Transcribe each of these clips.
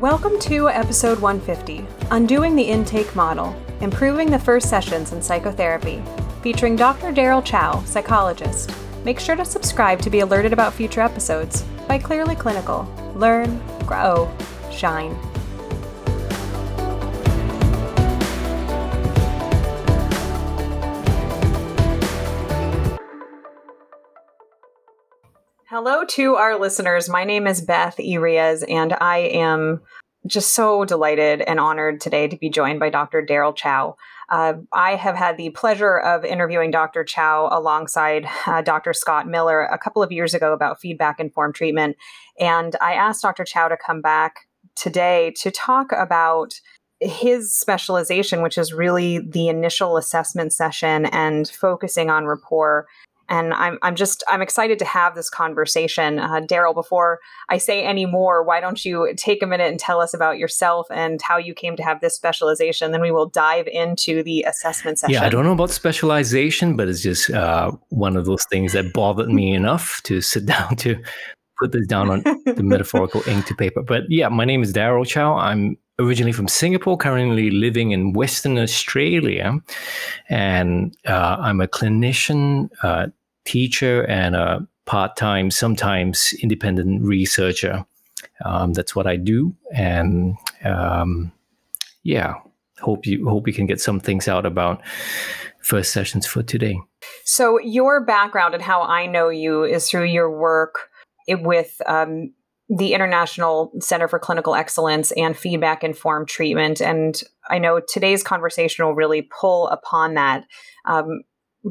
Welcome to episode 150 Undoing the Intake Model Improving the First Sessions in Psychotherapy, featuring Dr. Daryl Chow, psychologist. Make sure to subscribe to be alerted about future episodes by Clearly Clinical. Learn, grow, shine. Hello to our listeners. My name is Beth Irias, and I am just so delighted and honored today to be joined by Dr. Daryl Chow. Uh, I have had the pleasure of interviewing Dr. Chow alongside uh, Dr. Scott Miller a couple of years ago about feedback informed treatment. And I asked Dr. Chow to come back today to talk about his specialization, which is really the initial assessment session and focusing on rapport and I'm I'm just I'm excited to have this conversation, uh, Daryl. Before I say any more, why don't you take a minute and tell us about yourself and how you came to have this specialization? Then we will dive into the assessment session. Yeah, I don't know about specialization, but it's just uh, one of those things that bothered me enough to sit down to put this down on the metaphorical ink to paper. But yeah, my name is Daryl Chow. I'm originally from Singapore, currently living in Western Australia. And uh, I'm a clinician, uh, teacher, and a part time, sometimes independent researcher. Um, that's what I do. And um, yeah, hope you hope you can get some things out about first sessions for today. So your background and how I know you is through your work with um, the International Center for Clinical Excellence and feedback informed treatment. And I know today's conversation will really pull upon that. Um,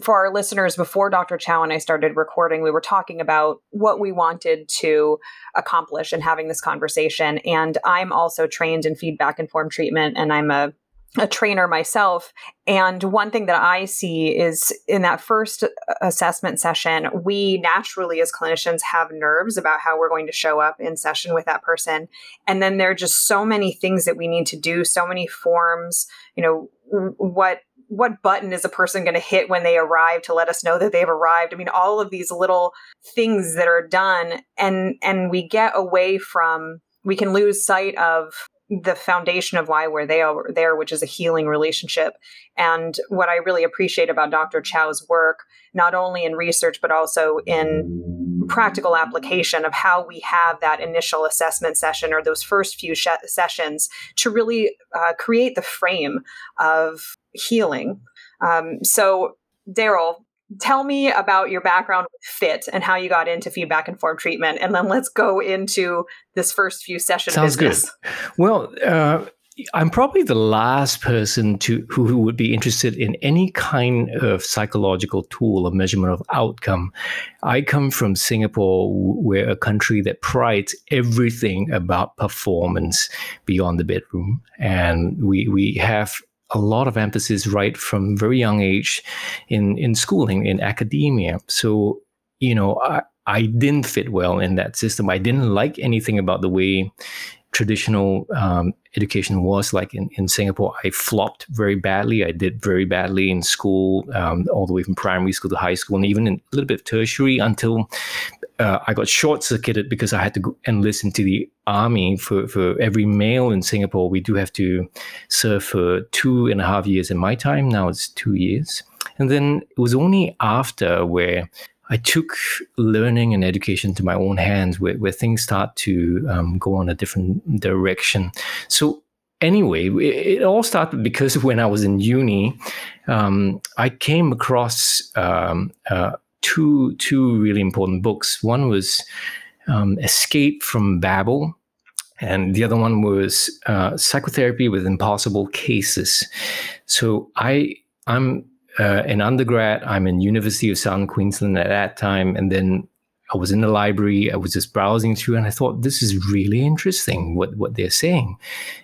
for our listeners, before Dr. Chow and I started recording, we were talking about what we wanted to accomplish in having this conversation. And I'm also trained in feedback informed treatment, and I'm a a trainer myself. And one thing that I see is in that first uh, assessment session, we naturally, as clinicians, have nerves about how we're going to show up in session with that person. And then there are just so many things that we need to do, so many forms, you know, what what button is a person going to hit when they arrive to let us know that they've arrived i mean all of these little things that are done and and we get away from we can lose sight of the foundation of why we're there, there, which is a healing relationship. And what I really appreciate about Dr. Chow's work, not only in research, but also in practical application of how we have that initial assessment session or those first few sh- sessions to really uh, create the frame of healing. Um, so, Daryl, tell me about your background with fit and how you got into feedback informed treatment and then let's go into this first few sessions sounds business. good well uh, i'm probably the last person to who, who would be interested in any kind of psychological tool or measurement of outcome i come from singapore where a country that prides everything about performance beyond the bedroom and we we have a lot of emphasis right from very young age in in schooling in academia so you know i i didn't fit well in that system i didn't like anything about the way traditional um, education was like in, in Singapore. I flopped very badly. I did very badly in school, um, all the way from primary school to high school, and even in a little bit of tertiary until uh, I got short circuited because I had to go enlist into the army. For, for every male in Singapore, we do have to serve for two and a half years in my time. Now it's two years. And then it was only after where I took learning and education to my own hands where, where things start to um, go on a different direction. So, anyway, it, it, all started because when I was in uni, um, I came across um, uh, two, two really important books. One was um, Escape from Babel. And the other one was uh, psychotherapy with impossible cases. So I I'm uh, in undergrad, I'm in University of Southern Queensland at that time, and then I was in the library. I was just browsing through, and I thought this is really interesting what what they're saying.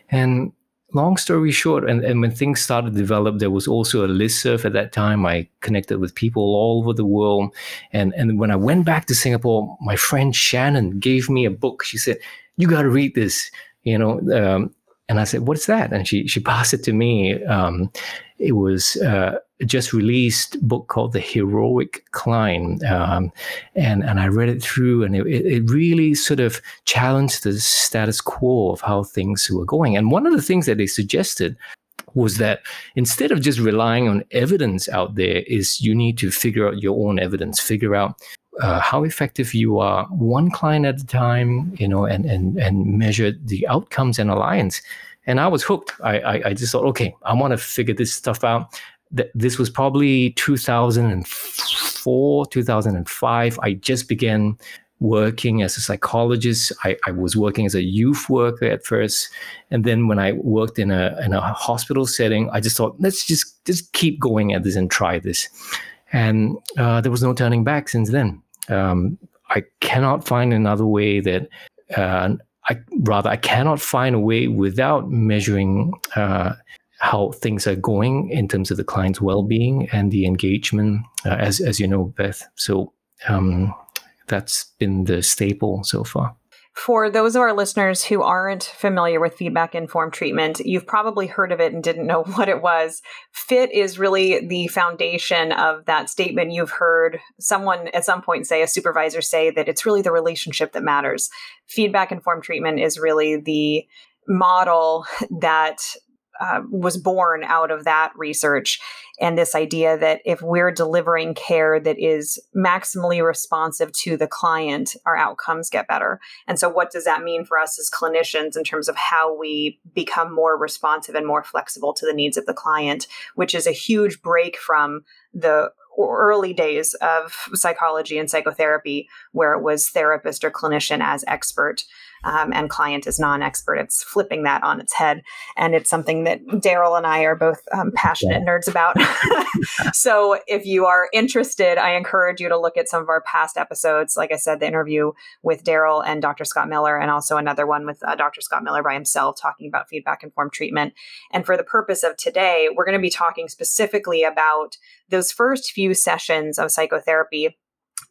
And long story short, and, and when things started to develop, there was also a listserv at that time. I connected with people all over the world, and and when I went back to Singapore, my friend Shannon gave me a book. She said, "You got to read this." You know, um, and I said, "What's that?" And she she passed it to me. Um, it was uh, just released book called The Heroic Client, um, and and I read it through, and it, it really sort of challenged the status quo of how things were going. And one of the things that they suggested was that instead of just relying on evidence out there, is you need to figure out your own evidence, figure out uh, how effective you are one client at a time, you know, and and and measure the outcomes and alliance. And I was hooked. I I, I just thought, okay, I want to figure this stuff out. This was probably 2004, 2005. I just began working as a psychologist. I, I was working as a youth worker at first, and then when I worked in a in a hospital setting, I just thought, let's just just keep going at this and try this. And uh, there was no turning back since then. Um, I cannot find another way that, uh, I rather, I cannot find a way without measuring uh, how things are going in terms of the client's well-being and the engagement, uh, as as you know, Beth. So um, that's been the staple so far. For those of our listeners who aren't familiar with feedback informed treatment, you've probably heard of it and didn't know what it was. FIT is really the foundation of that statement you've heard someone at some point say, a supervisor say, that it's really the relationship that matters. Feedback informed treatment is really the model that uh, was born out of that research and this idea that if we're delivering care that is maximally responsive to the client, our outcomes get better. And so, what does that mean for us as clinicians in terms of how we become more responsive and more flexible to the needs of the client, which is a huge break from the early days of psychology and psychotherapy, where it was therapist or clinician as expert um, and client is non-expert. It's flipping that on its head, and it's something that Daryl and I are both um, passionate yeah. nerds about. so, if you are interested, I encourage you to look at some of our past episodes. Like I said, the interview with Daryl and Dr. Scott Miller, and also another one with uh, Dr. Scott Miller by himself, talking about feedback informed treatment. And for the purpose of today, we're going to be talking specifically about those first few sessions of psychotherapy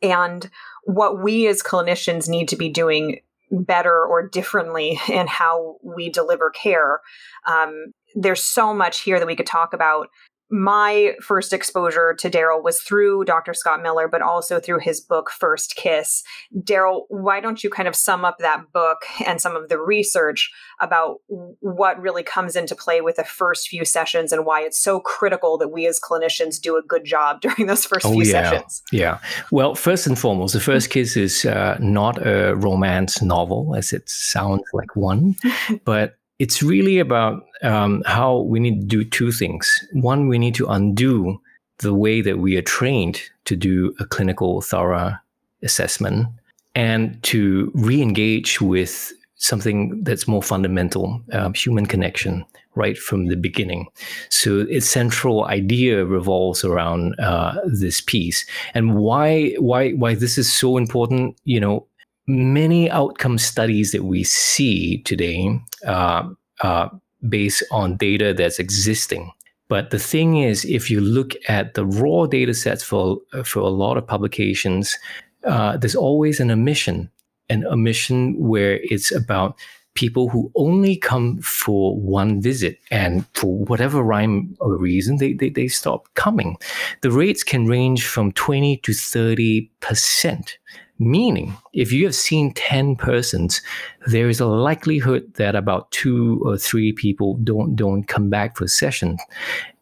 and what we as clinicians need to be doing better or differently in how we deliver care. Um, there's so much here that we could talk about my first exposure to Daryl was through Dr. Scott Miller, but also through his book, First Kiss. Daryl, why don't you kind of sum up that book and some of the research about what really comes into play with the first few sessions and why it's so critical that we as clinicians do a good job during those first oh, few yeah. sessions? Yeah. Well, first and foremost, The First Kiss is uh, not a romance novel, as it sounds like one, but it's really about um, how we need to do two things. One, we need to undo the way that we are trained to do a clinical thorough assessment and to re engage with something that's more fundamental um, human connection right from the beginning so its central idea revolves around uh, this piece and why why why this is so important you know many outcome studies that we see today uh, uh, based on data that's existing. But the thing is, if you look at the raw data sets for, for a lot of publications, uh, there's always an omission, an omission where it's about people who only come for one visit and for whatever rhyme or reason they, they, they stop coming the rates can range from 20 to 30 percent Meaning, if you have seen 10 persons, there is a likelihood that about two or three people don't, don't come back for session.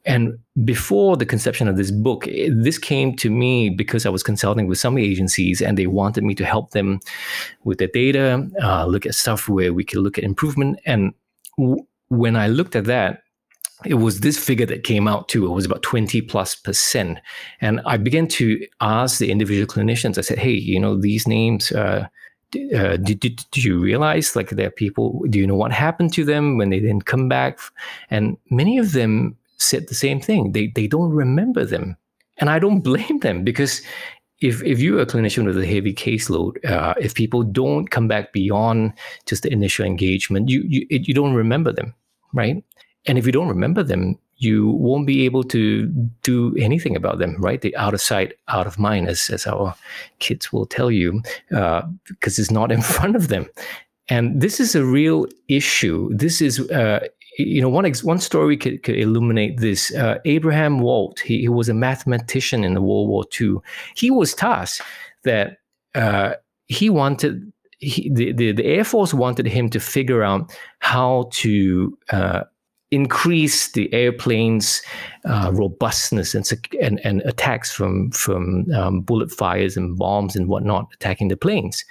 And before the conception of this book, this came to me because I was consulting with some agencies and they wanted me to help them with the data, uh, look at stuff where we could look at improvement. And w- when I looked at that, it was this figure that came out too. It was about 20 plus percent. And I began to ask the individual clinicians, I said, hey, you know, these names, uh, uh, did, did, did, you realize like there are people, do you know what happened to them when they didn't come back? And many of them said the same thing. They, they don't remember them. And I don't blame them because if, if you're a clinician with a heavy caseload, uh, if people don't come back beyond just the initial engagement, you, you, you don't remember them, right? And if you don't remember them, you won't be able to do anything about them, right? The out of sight, out of mind, as, as our kids will tell you, uh, because it's not in front of them. And this is a real issue. This is, uh, you know, one ex- one story could, could illuminate this. Uh, Abraham Wald, he, he, was a mathematician in the World War II. He was tasked that uh, he wanted he, the, the, the Air Force wanted him to figure out how to uh, increase the airplane's uh, robustness and, and, and attacks from from um, bullet fires and bombs and whatnot attacking the planes.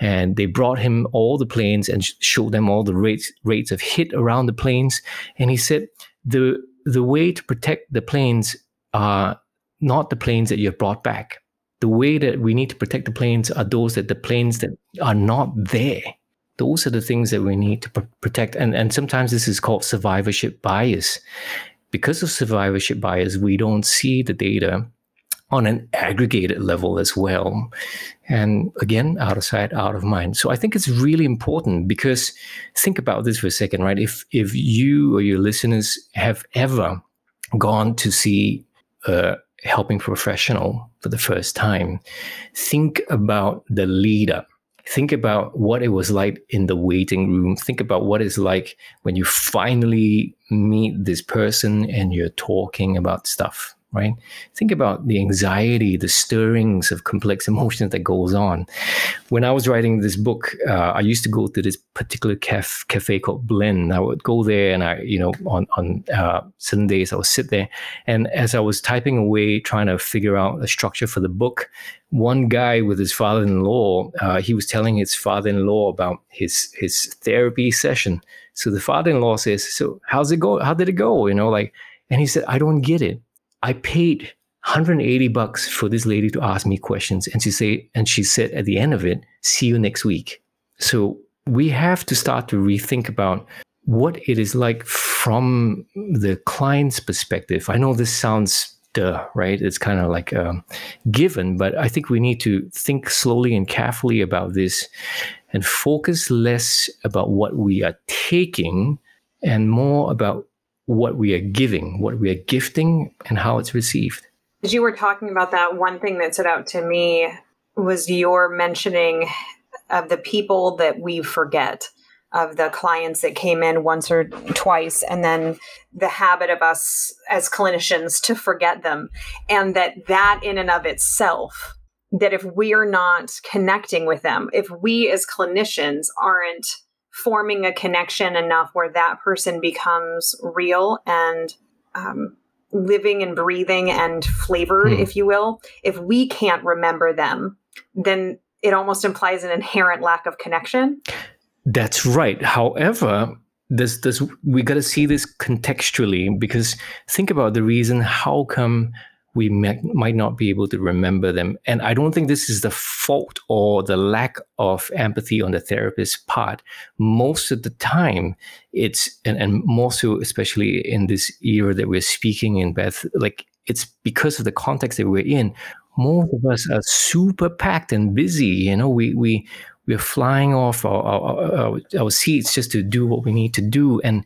And they brought him all the planes and showed them all the rates rates of hit around the planes. And he said the the way to protect the planes are not the planes that you've brought back. The way that we need to protect the planes are those that the planes that are not there those are the things that we need to pr- protect. And, and sometimes this is called survivorship bias. Because of survivorship bias, we don't see the data on an aggregated level as well. And again, out of sight, out of mind. So I think it's really important because think about this for a second, right? If if you or your listeners have ever gone to see a helping professional for the first time, think about the lead up think about what it was like in the waiting room. Think about what it's like when you finally meet this person and you're talking about stuff right? Think about the anxiety, the stirrings of complex emotions that goes on. When I was writing this book, uh, I used to go to this particular caf- cafe called Blend. I would go there, and I, you know, on on uh, Sundays I would sit there, and as I was typing away, trying to figure out a structure for the book, one guy with his father-in-law, uh, he was telling his father-in-law about his his therapy session. So the father-in-law says, "So how's it go? How did it go?" You know, like, and he said, "I don't get it." I paid 180 bucks for this lady to ask me questions and she say and she said at the end of it see you next week. So we have to start to rethink about what it is like from the client's perspective. I know this sounds duh right? It's kind of like a given but i think we need to think slowly and carefully about this and focus less about what we are taking and more about what we are giving, what we are gifting, and how it's received. As you were talking about that, one thing that stood out to me was your mentioning of the people that we forget, of the clients that came in once or twice, and then the habit of us as clinicians to forget them. And that that in and of itself, that if we are not connecting with them, if we as clinicians aren't forming a connection enough where that person becomes real and um, living and breathing and flavored, mm. if you will, if we can't remember them, then it almost implies an inherent lack of connection. That's right. However, this this we got to see this contextually because think about the reason how come we might not be able to remember them. And I don't think this is the fault or the lack of empathy on the therapist's part. Most of the time, it's, and, and more so, especially in this era that we're speaking in, Beth, like it's because of the context that we're in. Most of us are super packed and busy. You know, we, we, we're flying off our, our, our, our, seats just to do what we need to do. And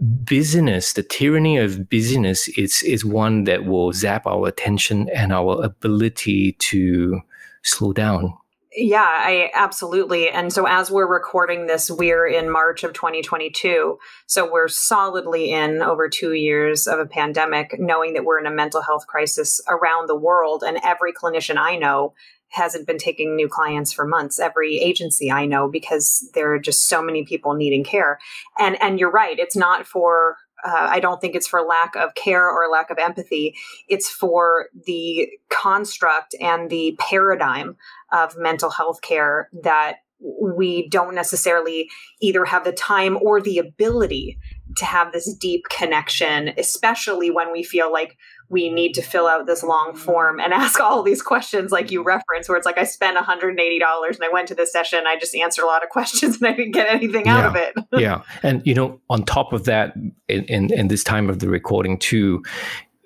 busyness, the tyranny of busyness, is, is one that will zap our attention and our ability to slow down. Yeah, I absolutely. And so as we're recording this, we're in March of 2022. So we're solidly in over two years of a pandemic, knowing that we're in a mental health crisis around the world. And every clinician I know hasn't been taking new clients for months every agency i know because there are just so many people needing care. And and you're right it's not for uh, i don't think it's for lack of care or lack of empathy. It's for the construct and the paradigm of mental health care that we don't necessarily either have the time or the ability to have this deep connection especially when we feel like we need to fill out this long form and ask all these questions like you reference where it's like i spent $180 and i went to this session i just answered a lot of questions and i didn't get anything yeah, out of it. Yeah. And you know on top of that in, in, in this time of the recording too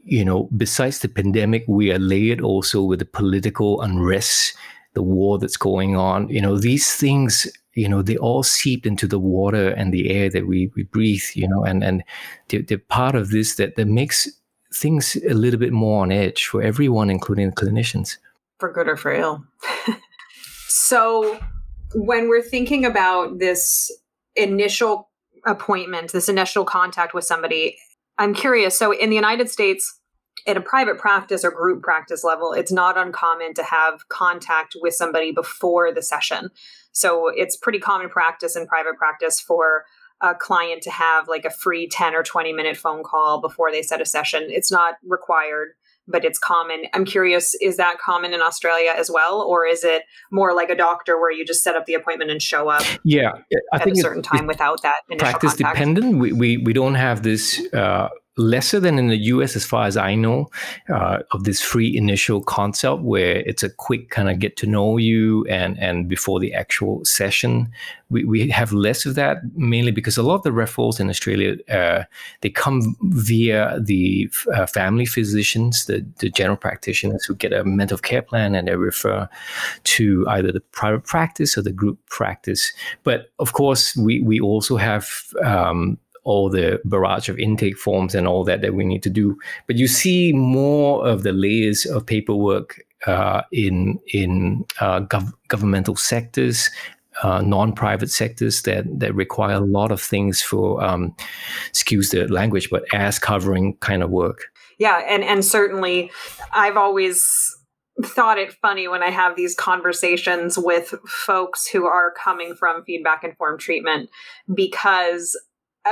you know besides the pandemic we are layered also with the political unrest the war that's going on. You know these things you know they all seep into the water and the air that we, we breathe you know and and they're, they're part of this that that makes things a little bit more on edge for everyone, including clinicians. For good or for ill. so when we're thinking about this initial appointment, this initial contact with somebody, I'm curious. So in the United States, at a private practice or group practice level, it's not uncommon to have contact with somebody before the session. So it's pretty common practice in private practice for a client to have like a free 10 or 20 minute phone call before they set a session. It's not required but it's common. I'm curious, is that common in Australia as well, or is it more like a doctor where you just set up the appointment and show up? Yeah, I at think a certain time without that practice contact? dependent. We, we we don't have this uh, lesser than in the US, as far as I know, uh, of this free initial concept where it's a quick kind of get to know you and and before the actual session. We, we have less of that mainly because a lot of the referrals in Australia uh, they come via the uh, family physicians, the, the general practitioners who get a mental care plan and they refer to either the private practice or the group practice. But of course, we we also have um, all the barrage of intake forms and all that that we need to do. But you see more of the layers of paperwork uh, in in uh, gov- governmental sectors, uh, non-private sectors that that require a lot of things for um, excuse the language, but ass covering kind of work. Yeah, and and certainly, I've always thought it funny when I have these conversations with folks who are coming from feedback informed treatment because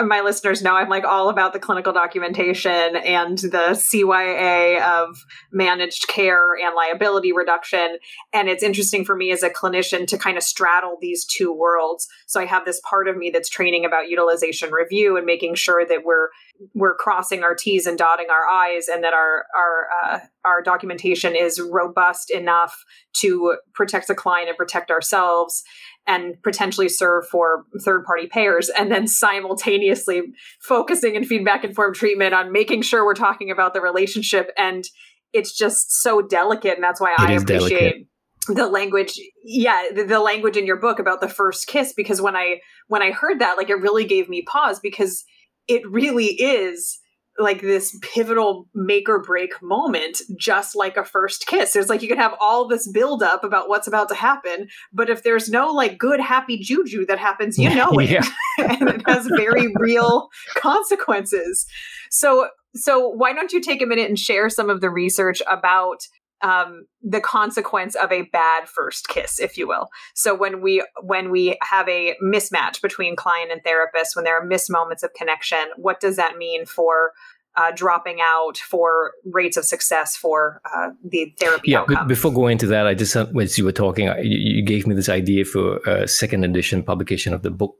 my listeners know I'm like all about the clinical documentation and the CYA of managed care and liability reduction. And it's interesting for me as a clinician to kind of straddle these two worlds. So I have this part of me that's training about utilization review and making sure that we're we're crossing our T's and dotting our I's and that our our uh, our documentation is robust enough to protect the client and protect ourselves and potentially serve for third party payers and then simultaneously focusing in feedback informed treatment on making sure we're talking about the relationship and it's just so delicate and that's why it i appreciate delicate. the language yeah the, the language in your book about the first kiss because when i when i heard that like it really gave me pause because it really is like this pivotal make or break moment, just like a first kiss. There's like you can have all this build up about what's about to happen, but if there's no like good happy juju that happens, you know it, yeah. and it has very real consequences. So, so why don't you take a minute and share some of the research about um, the consequence of a bad first kiss, if you will. So when we when we have a mismatch between client and therapist, when there are missed moments of connection, what does that mean for uh, dropping out, for rates of success for uh, the therapy yeah, outcome? Before going into that, I just as you were talking, you, you gave me this idea for a second edition publication of the book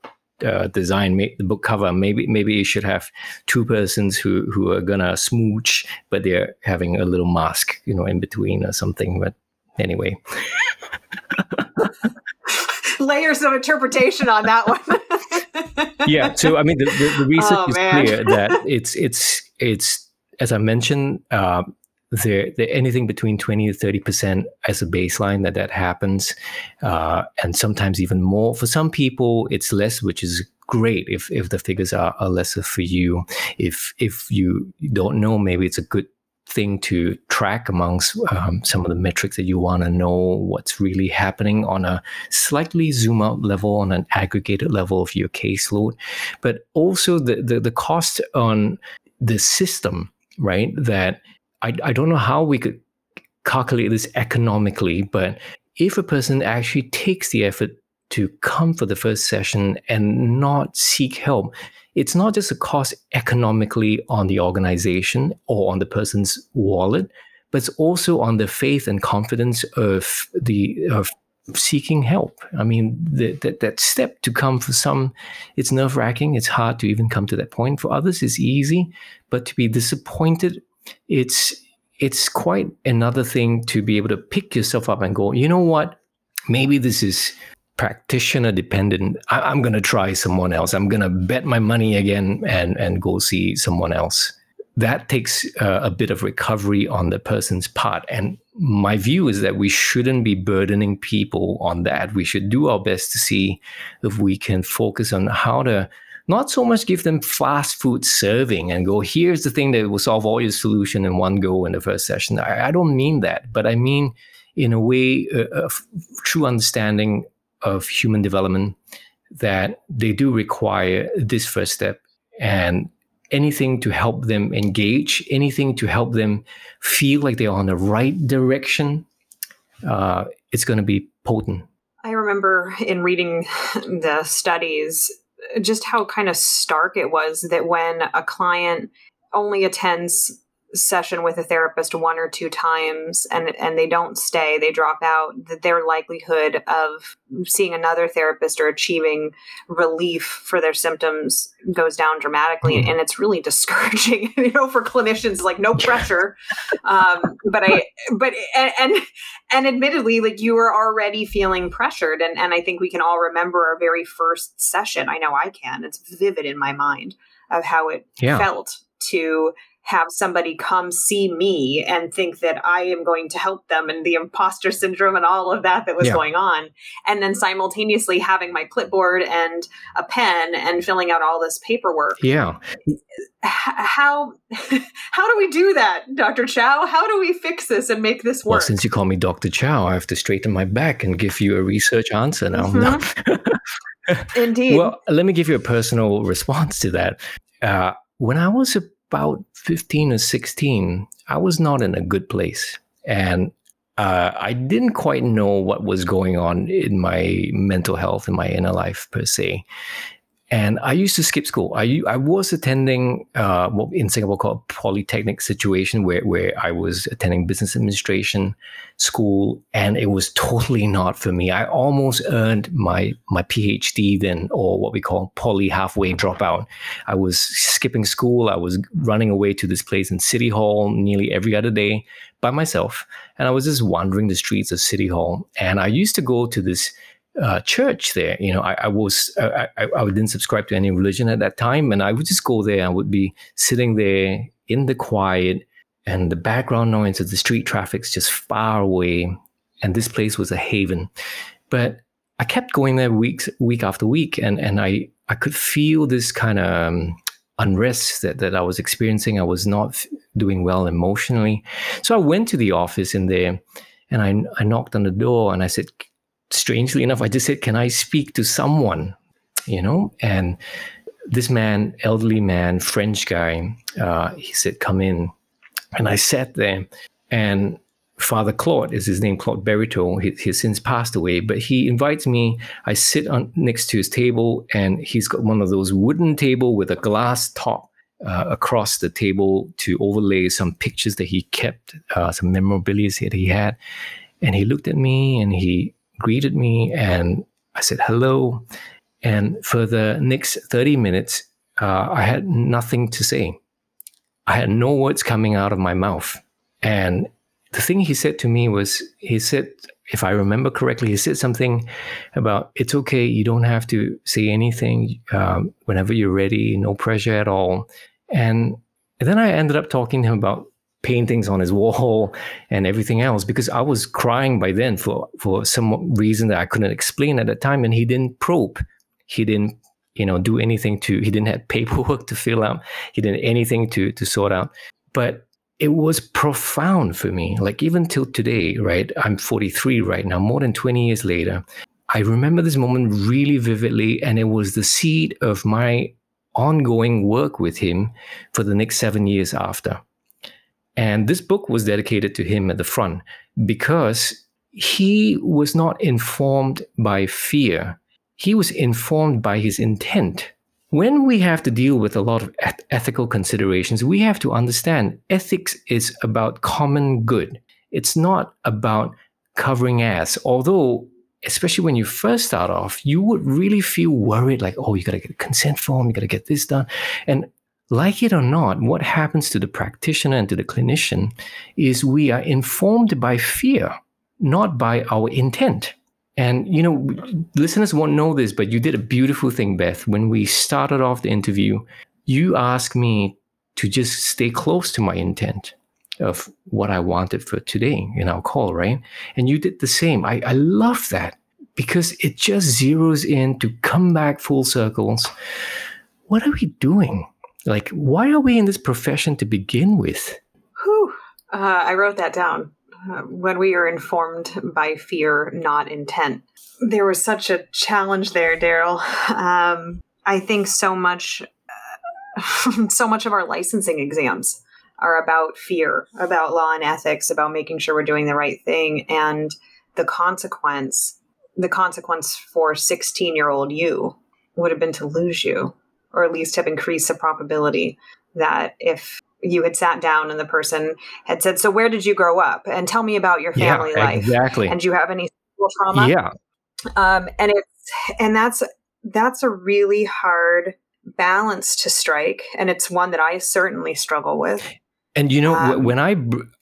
uh, design the book cover maybe maybe you should have two persons who who are gonna smooch but they're having a little mask you know in between or something but anyway layers of interpretation on that one yeah so i mean the, the, the research oh, is man. clear that it's it's it's as i mentioned uh, there, there anything between 20 to 30 percent as a baseline that that happens uh, and sometimes even more. For some people it's less which is great if if the figures are, are lesser for you. If if you don't know maybe it's a good thing to track amongst um, some of the metrics that you want to know what's really happening on a slightly zoom out level on an aggregated level of your caseload. But also the the, the cost on the system right that I, I don't know how we could calculate this economically, but if a person actually takes the effort to come for the first session and not seek help, it's not just a cost economically on the organization or on the person's wallet, but it's also on the faith and confidence of the of seeking help. I mean, the, that that step to come for some, it's nerve wracking. It's hard to even come to that point. For others, it's easy, but to be disappointed it's it's quite another thing to be able to pick yourself up and go, you know what? Maybe this is practitioner dependent. I, am going to try someone else. I'm going to bet my money again and and go see someone else. That takes uh, a bit of recovery on the person's part. And my view is that we shouldn't be burdening people on that. We should do our best to see if we can focus on how to not so much give them fast food serving and go, here's the thing that will solve all your solution in one go in the first session. I, I don't mean that, but I mean in a way, uh, a true understanding of human development that they do require this first step and anything to help them engage, anything to help them feel like they're on the right direction, uh, it's going to be potent. I remember in reading the studies just how kind of stark it was that when a client only attends session with a therapist one or two times and and they don't stay. They drop out. Their likelihood of seeing another therapist or achieving relief for their symptoms goes down dramatically mm. and it's really discouraging you know for clinicians like no pressure. Um, but i but and, and and admittedly like you were already feeling pressured and and i think we can all remember our very first session. I know i can. It's vivid in my mind of how it yeah. felt to have somebody come see me and think that I am going to help them and the imposter syndrome and all of that that was yeah. going on. And then simultaneously having my clipboard and a pen and filling out all this paperwork. Yeah. How how do we do that, Dr. Chow? How do we fix this and make this work? Well, since you call me Dr. Chow, I have to straighten my back and give you a research answer now. Mm-hmm. Indeed. Well, let me give you a personal response to that. Uh, when I was a about 15 or 16, I was not in a good place. And uh, I didn't quite know what was going on in my mental health, in my inner life per se. And I used to skip school. I, I was attending uh, what in Singapore called polytechnic situation, where, where I was attending business administration school, and it was totally not for me. I almost earned my my PhD then, or what we call poly halfway dropout. I was skipping school. I was running away to this place in City Hall nearly every other day by myself, and I was just wandering the streets of City Hall. And I used to go to this uh, church there. You know, I, I was I, I, I, didn't subscribe to any religion at that time, and I would just go there. I would be sitting there in the quiet, and the background noise of the street traffic's just far away, and this place was a haven. But I kept going there weeks, week after week, and and I I could feel this kind of um, unrest that that I was experiencing. I was not doing well emotionally, so I went to the office in there, and I I knocked on the door, and I said strangely enough, I just said, Can I speak to someone? You know, and this man, elderly man, French guy, uh, he said, Come in. And I sat there, and Father Claude is his name, Claude Berito. He, he's since passed away, but he invites me. I sit on next to his table, and he's got one of those wooden table with a glass top uh, across the table to overlay some pictures that he kept, uh, some memorabilia that he had. And he looked at me, and he greeted me and I said hello. And for the next 30 minutes, uh, I had nothing to say. I had no words coming out of my mouth. And the thing he said to me was, he said, if I remember correctly, he said something about it's okay, you don't have to say anything um, whenever you're ready, no pressure at all. And, and then I ended up talking to him about paintings on his wall and everything else because I was crying by then for for some reason that I couldn't explain at the time and he didn't probe. He didn't you know do anything to he didn't have paperwork to fill out. He didn't anything to to sort out. But it was profound for me. Like even till today right? I'm 43 right now more than 20 years later. I remember this moment really vividly and it was the seed of my ongoing work with him for the next 7 years after and this book was dedicated to him at the front because he was not informed by fear. He was informed by his intent. When we have to deal with a lot of eth- ethical considerations, we have to understand ethics is about common good. It's not about covering ass. Although, especially when you first start off, you would really feel worried like, oh, you got to get a consent form, you got to get this done. And like it or not, what happens to the practitioner and to the clinician is we are informed by fear, not by our intent. And, you know, listeners won't know this, but you did a beautiful thing, Beth. When we started off the interview, you asked me to just stay close to my intent of what I wanted for today in our call, right? And you did the same. I, I love that because it just zeroes in to come back full circles. What are we doing? Like, why are we in this profession to begin with? Whew. Uh, I wrote that down. uh, when we are informed by fear, not intent. There was such a challenge there, Daryl. Um, I think so much, uh, so much of our licensing exams are about fear, about law and ethics, about making sure we're doing the right thing, and the consequence. The consequence for 16 year old you would have been to lose you, or at least have increased the probability that if you had sat down and the person had said, "So where did you grow up?" and tell me about your family yeah, life. Exactly. And do you have any trauma? Yeah. Um, and it's and that's that's a really hard balance to strike, and it's one that I certainly struggle with. And you know, um, when I,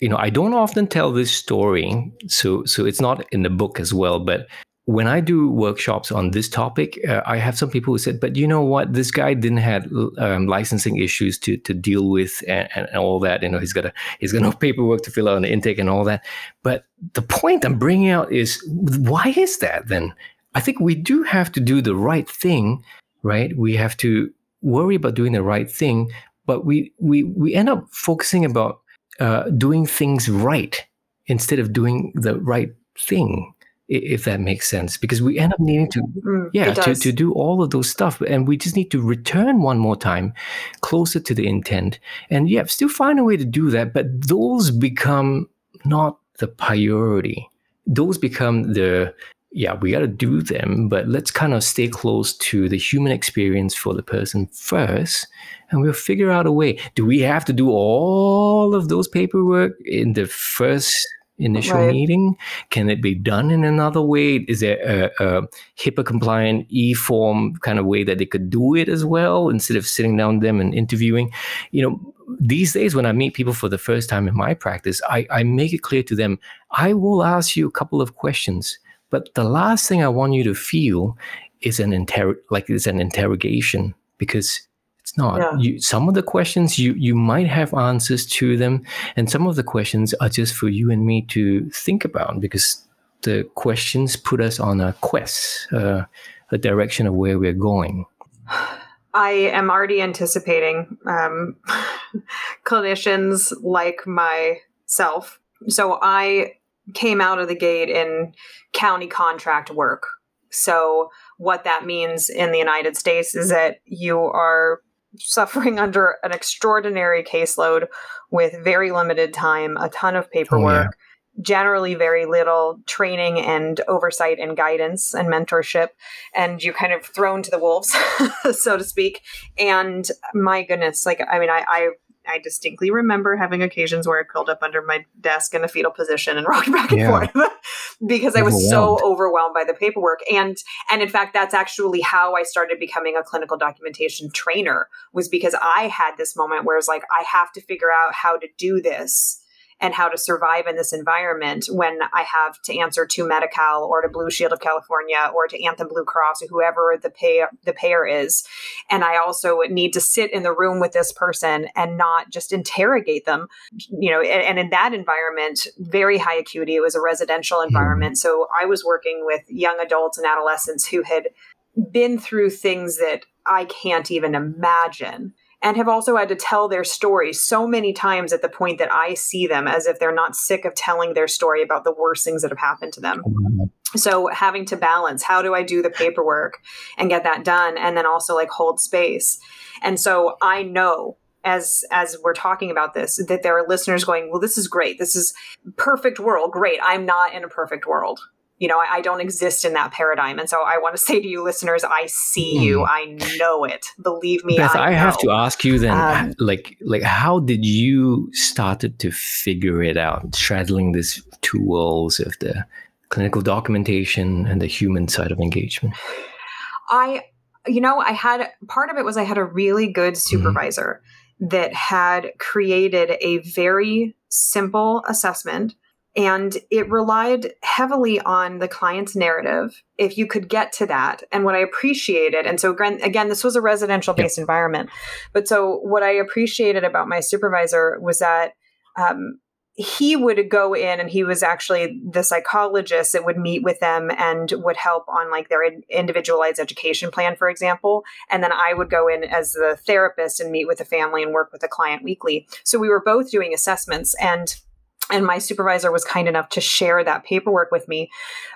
you know, I don't often tell this story, so so it's not in the book as well. But when I do workshops on this topic, uh, I have some people who said, "But you know what? This guy didn't have um, licensing issues to to deal with and, and, all that. You know, he's got a he's got no paperwork to fill out an intake and all that." But the point I'm bringing out is, why is that then? I think we do have to do the right thing, right? We have to worry about doing the right thing, but we we we end up focusing about uh, doing things right instead of doing the right thing if that makes sense because we end up needing to mm, yeah to, to do all of those stuff and we just need to return one more time closer to the intent and yeah still find a way to do that but those become not the priority. Those become the yeah we got to do them but let's kind of stay close to the human experience for the person first and we'll figure out a way. Do we have to do all of those paperwork in the first initial right. meeting? Can it be done in another way? Is there a, a HIPAA compliant e form kind of way that they could do it as well instead of sitting down them and interviewing? You know, these days when I meet people for the first time in my practice, I, I make it clear to them I will ask you a couple of questions, but the last thing I want you to feel is an inter like it's an interrogation because not. Yeah. You, some of the questions you you might have answers to them, and some of the questions are just for you and me to think about because the questions put us on a quest, uh, a direction of where we're going. I am already anticipating um, clinicians like myself. So I came out of the gate in county contract work. So, what that means in the United States is that you are suffering under an extraordinary caseload with very limited time, a ton of paperwork, oh, yeah. generally very little training and oversight and guidance and mentorship. And you're kind of thrown to the wolves, so to speak. And my goodness, like, I mean, I, I I distinctly remember having occasions where I curled up under my desk in a fetal position and rocked back and yeah. forth because I was so overwhelmed by the paperwork. And and in fact, that's actually how I started becoming a clinical documentation trainer was because I had this moment where it's like, I have to figure out how to do this and how to survive in this environment when I have to answer to Medi-Cal or to Blue Shield of California or to Anthem Blue Cross or whoever the pay the payer is. And I also need to sit in the room with this person and not just interrogate them. You know, and, and in that environment, very high acuity. It was a residential hmm. environment. Mm. So I was working with young adults and adolescents who had been through things that I can't even imagine and have also had to tell their story so many times at the point that I see them as if they're not sick of telling their story about the worst things that have happened to them. So having to balance how do I do the paperwork and get that done and then also like hold space. And so I know as as we're talking about this that there are listeners going, "Well, this is great. This is perfect world. Great. I'm not in a perfect world." You know, I, I, don't exist in that paradigm. And so I want to say to you listeners, I see you. I know it. Believe me. Beth, I, I have to ask you then, um, like, like how did you started to figure it out, straddling these two worlds of the clinical documentation and the human side of engagement? I, you know, I had part of it was I had a really good mm-hmm. supervisor mm. that had created a very simple assessment and it relied heavily on the client's narrative if you could get to that. And what i appreciated and so again this was a residential based yep. environment but so what i appreciated about my supervisor was that um, he would go in and he was actually the psychologist that would meet with them and would help on like their individualized education plan for example. And then i would go in as the therapist and meet with the family and work with the client weekly. So we were both doing assessments and and my supervisor was kind enough to share that paperwork with me.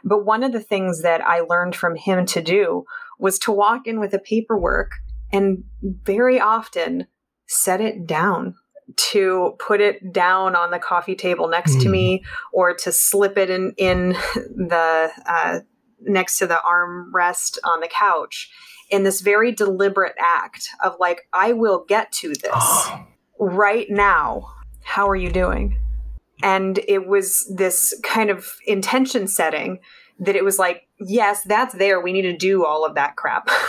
But one of the things that I learned from him to do was to walk in with the paperwork and very often set it down to put it down on the coffee table next mm. to me mm. or to slip it in in the uh, next to the armrest on the couch in this very deliberate act of like i will get to this oh. right now how are you doing and it was this kind of intention setting that it was like yes that's there. We need to do all of that crap.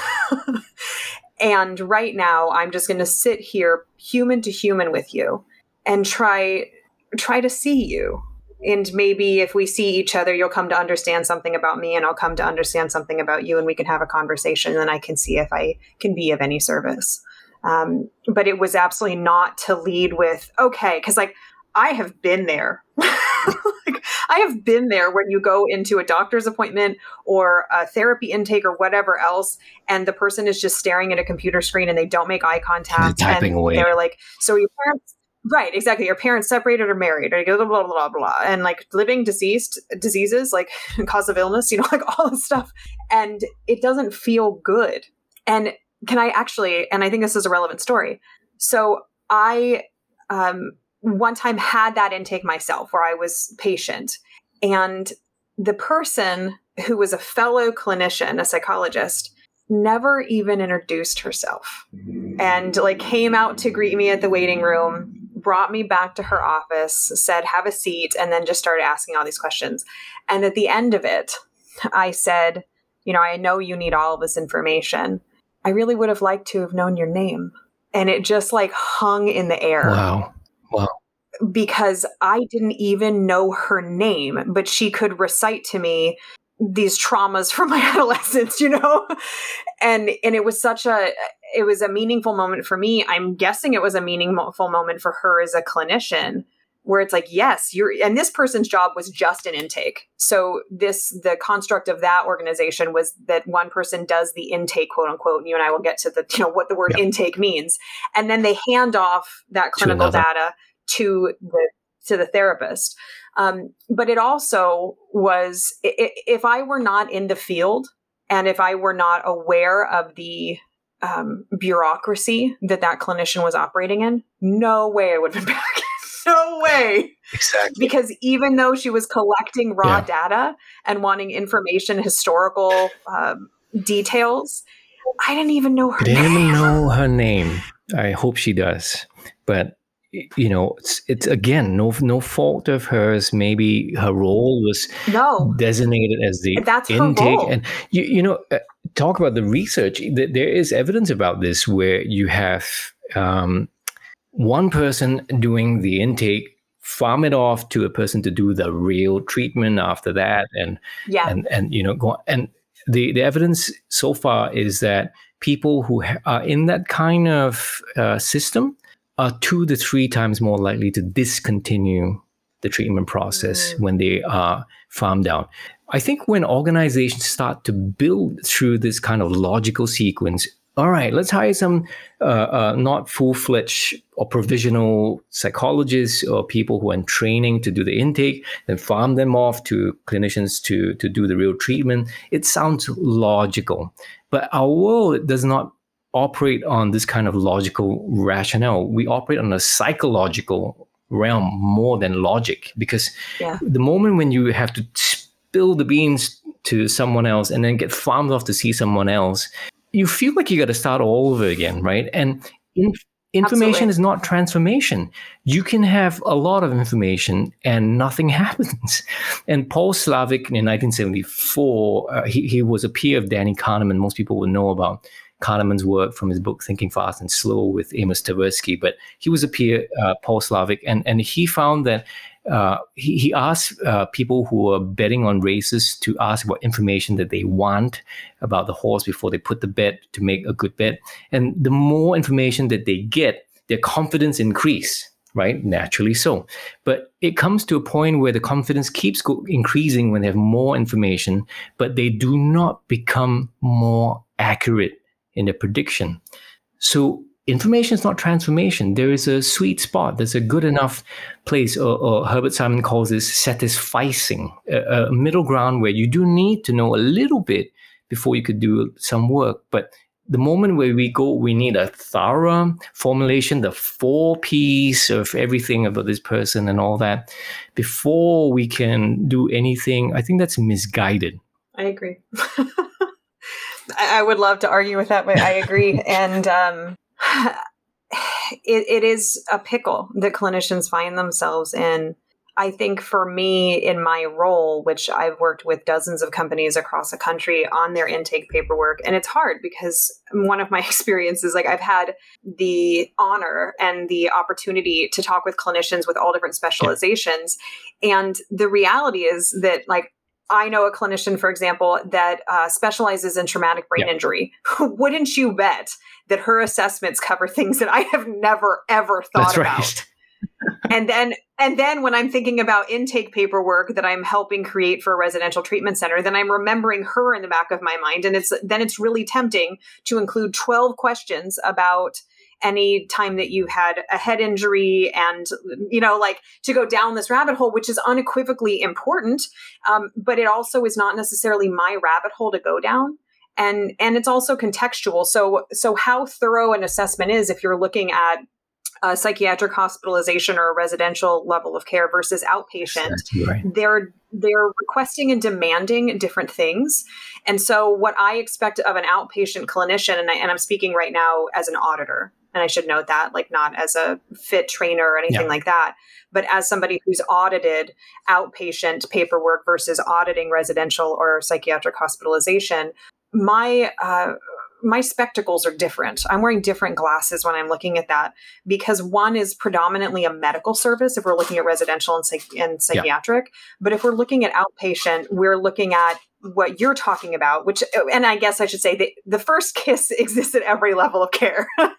And right now i'm just going to sit here human to human with you and try try to see you. And maybe if we see each other you'll come to understand something about me and i'll come to understand something about you and we can have a conversation and i can see if i can be of any service. Um, but it was absolutely not to lead with okay because like I have been there. like, I have been there when you go into a doctor's appointment or a therapy intake or whatever else, and the person is just staring at a computer screen and they don't make eye contact. They're typing and away. They're like, so your parents, right? Exactly. Your parents separated or married, or blah blah blah blah blah, and like living deceased diseases, like cause of illness, you know, like all this stuff, and it doesn't feel good. And can I actually? And I think this is a relevant story. So I um, one time had that intake myself where I was patient. And the person who was a fellow clinician, a psychologist, never even introduced herself and like came out to greet me at the waiting room brought me back to her office said have a seat and then just started asking all these questions. And at the end of it i said you know i know you need all of this information. I really would have liked to have known your name. And it just like hung in the air. Wow Wow. Because I didn't even know her name, but she could recite to me these traumas from my adolescence, you know? and and it was such a it was a meaningful moment for me. I'm guessing it was a meaningful moment for her as a clinician where it's like yes you're and this person's job was just an intake. So this the construct of that organization was that one person does the intake quote unquote and you and i will get to the you know what the word intake means. And then they hand off that clinical to data to the to the therapist. Um, but it also was if i were not in the field and if i were not aware of the um, bureaucracy that that clinician was operating in no way i would have been back no way. Exactly. Because even though she was collecting raw yeah. data and wanting information, historical um, details, I didn't even know her I didn't name. even know her name. I hope she does. But you know, it's, it's again no no fault of hers. Maybe her role was no designated as the That's intake, and you you know, uh, talk about the research. There is evidence about this where you have um, one person doing the intake farm it off to a person to do the real treatment after that and yeah and and you know go on. and the the evidence so far is that people who are in that kind of uh, system are two to three times more likely to discontinue the treatment process mm. when they are farmed out. I think when organizations start to build through this kind of logical sequence, all right, let's hire some uh, uh, not full fledged or provisional psychologists or people who are in training to do the intake, then farm them off to clinicians to, to do the real treatment. It sounds logical, but our world does not operate on this kind of logical rationale. We operate on a psychological realm more than logic because yeah. the moment when you have to spill the beans to someone else and then get farmed off to see someone else, you feel like you got to start all over again, right? And in, information Absolutely. is not transformation. You can have a lot of information and nothing happens. And Paul Slovic in 1974, uh, he, he was a peer of Danny Kahneman. Most people would know about Kahneman's work from his book Thinking Fast and Slow with Amos Tversky. But he was a peer, uh, Paul Slovic, and, and he found that uh, he, he asked uh, people who are betting on races to ask what information that they want about the horse before they put the bet to make a good bet. And the more information that they get, their confidence increase, right? Naturally so. But it comes to a point where the confidence keeps go- increasing when they have more information, but they do not become more accurate in their prediction. So information is not transformation. There is a sweet spot. There's a good enough place, or, or Herbert Simon calls this satisficing, a, a, middle ground where you do need to know a little bit before you could do some work. But the moment where we go, we need a thorough formulation, the four P's of everything about this person and all that before we can do anything. I think that's misguided. I agree. I would love to argue with that, but I agree. and um, it, it is a pickle that clinicians find themselves in. I think for me, in my role, which I've worked with dozens of companies across the country on their intake paperwork, and it's hard because one of my experiences, like I've had the honor and the opportunity to talk with clinicians with all different specializations. And the reality is that, like, I know a clinician, for example, that uh, specializes in traumatic brain yeah. injury. Wouldn't you bet that her assessments cover things that I have never ever thought That's about? Right. and then and then when I'm thinking about intake paperwork that I'm helping create for a residential treatment center, then I'm remembering her in the back of my mind, and it's then it's really tempting to include 12 questions about any time that you had a head injury and you know like to go down this rabbit hole which is unequivocally important um, but it also is not necessarily my rabbit hole to go down. And and it's also contextual. So so how thorough an assessment is if you're looking at a psychiatric hospitalization or a residential level of care versus outpatient right. they're they're requesting and demanding different things. And so what i expect of an outpatient clinician and, I, and i'm speaking right now as an auditor and I should note that, like not as a fit trainer or anything yeah. like that, but as somebody who's audited outpatient paperwork versus auditing residential or psychiatric hospitalization, my uh, my spectacles are different. I'm wearing different glasses when I'm looking at that because one is predominantly a medical service if we're looking at residential and, psych- and psychiatric. Yeah. But if we're looking at outpatient, we're looking at what you're talking about, which, and I guess I should say the, the first kiss exists at every level of care.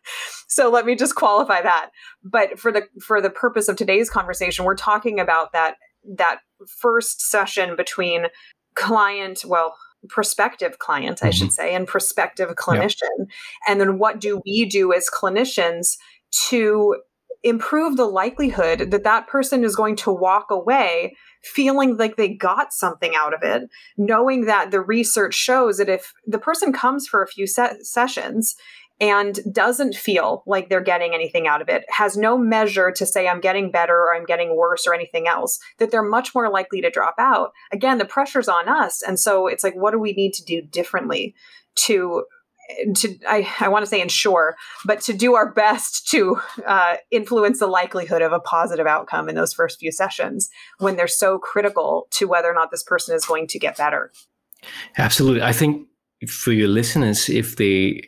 so let me just qualify that. But for the, for the purpose of today's conversation, we're talking about that, that first session between client, well, prospective client, I mm-hmm. should say, and prospective clinician. Yep. And then what do we do as clinicians to improve the likelihood that that person is going to walk away feeling like they got something out of it, knowing that the research shows that if the person comes for a few se- sessions and doesn't feel like they're getting anything out of it, has no measure to say, I'm getting better or I'm getting worse or anything else, that they're much more likely to drop out. Again, the pressure's on us. And so it's like, what do we need to do differently to to I, I want to say ensure, but to do our best to uh, influence the likelihood of a positive outcome in those first few sessions when they're so critical to whether or not this person is going to get better. Absolutely. I think for your listeners, if they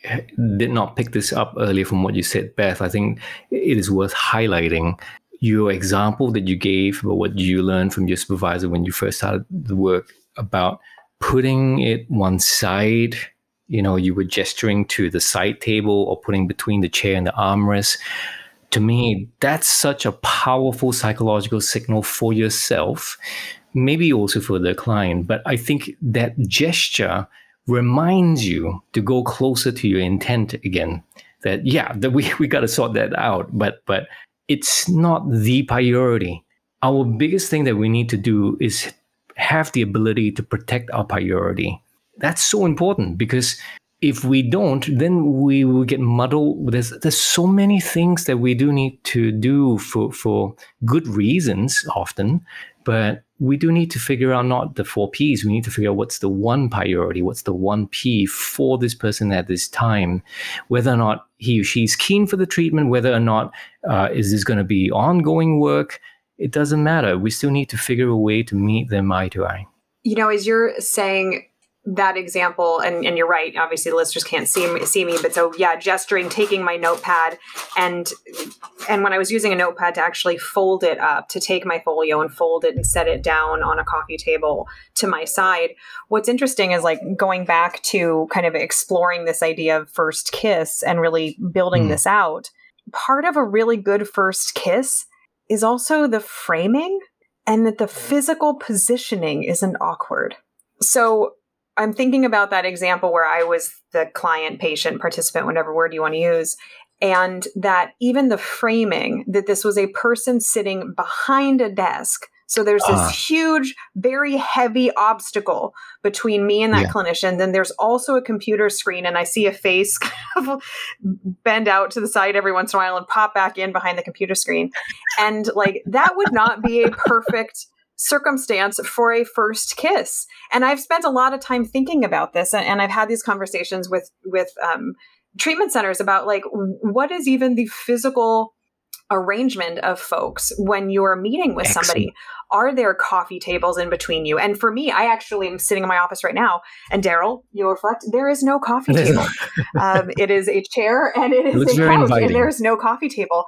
did not pick this up earlier from what you said, Beth, I think it is worth highlighting your example that you gave about what you learned from your supervisor when you first started the work about putting it one side you know you were gesturing to the side table or putting between the chair and the armrest. To me that's such a powerful psychological signal for yourself maybe also for the client. But i think that gesture reminds you to go closer to your intent again that yeah that we, we got to sort that out. But but it's not the priority. Our biggest thing that we need to do is have the ability to protect our priority that's so important because if we don't, then we will get muddled. There's there's so many things that we do need to do for for good reasons often, but we do need to figure out not the four P's. We need to figure out what's the one priority, what's the one P for this person at this time, whether or not he or she's keen for the treatment, whether or not uh, is this going to be ongoing work. It doesn't matter. We still need to figure a way to meet them eye to eye. You know, as you're saying that example, and, and you're right. Obviously, the listeners can't see me, see me, but so yeah, gesturing, taking my notepad, and and when I was using a notepad to actually fold it up, to take my folio and fold it and set it down on a coffee table to my side. What's interesting is like going back to kind of exploring this idea of first kiss and really building mm. this out. Part of a really good first kiss is also the framing and that the physical positioning isn't awkward. So I'm thinking about that example where I was the client, patient, participant, whatever word you want to use. and that even the framing that this was a person sitting behind a desk so there's this uh, huge, very heavy obstacle between me and that yeah. clinician. Then there's also a computer screen, and I see a face kind of bend out to the side every once in a while and pop back in behind the computer screen. And like that would not be a perfect circumstance for a first kiss. And I've spent a lot of time thinking about this, and, and I've had these conversations with with um, treatment centers about like what is even the physical arrangement of folks when you're meeting with Excellent. somebody are there coffee tables in between you? And for me, I actually am sitting in my office right now, and Daryl, you reflect, there is no coffee table. um, it is a chair and it is it a couch, inviting. and there is no coffee table.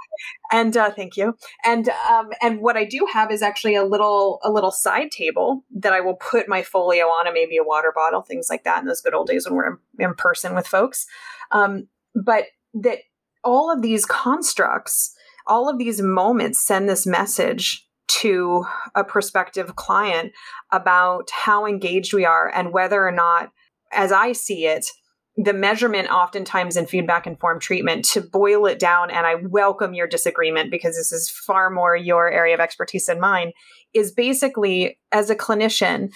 And uh, thank you. And um, and what I do have is actually a little a little side table that I will put my folio on, and maybe a water bottle, things like that. In those good old days when we're in, in person with folks, um, but that all of these constructs all of these moments send this message to a prospective client about how engaged we are and whether or not, as I see it, the measurement oftentimes in feedback informed treatment to boil it down and i welcome your disagreement because this is far more your area of expertise than mine is basically as a clinician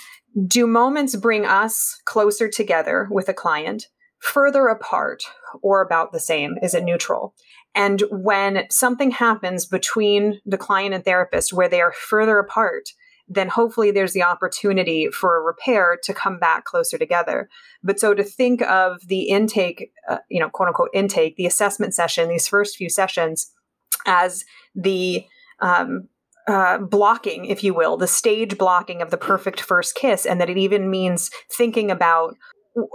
do moments bring us closer together with a client further apart or about the same? Is it neutral and when something happens between the client and therapist where they are further apart, then hopefully there's the opportunity for a repair to come back closer together. But so to think of the intake, uh, you know, quote unquote intake, the assessment session, these first few sessions as the um, uh, blocking, if you will, the stage blocking of the perfect first kiss, and that it even means thinking about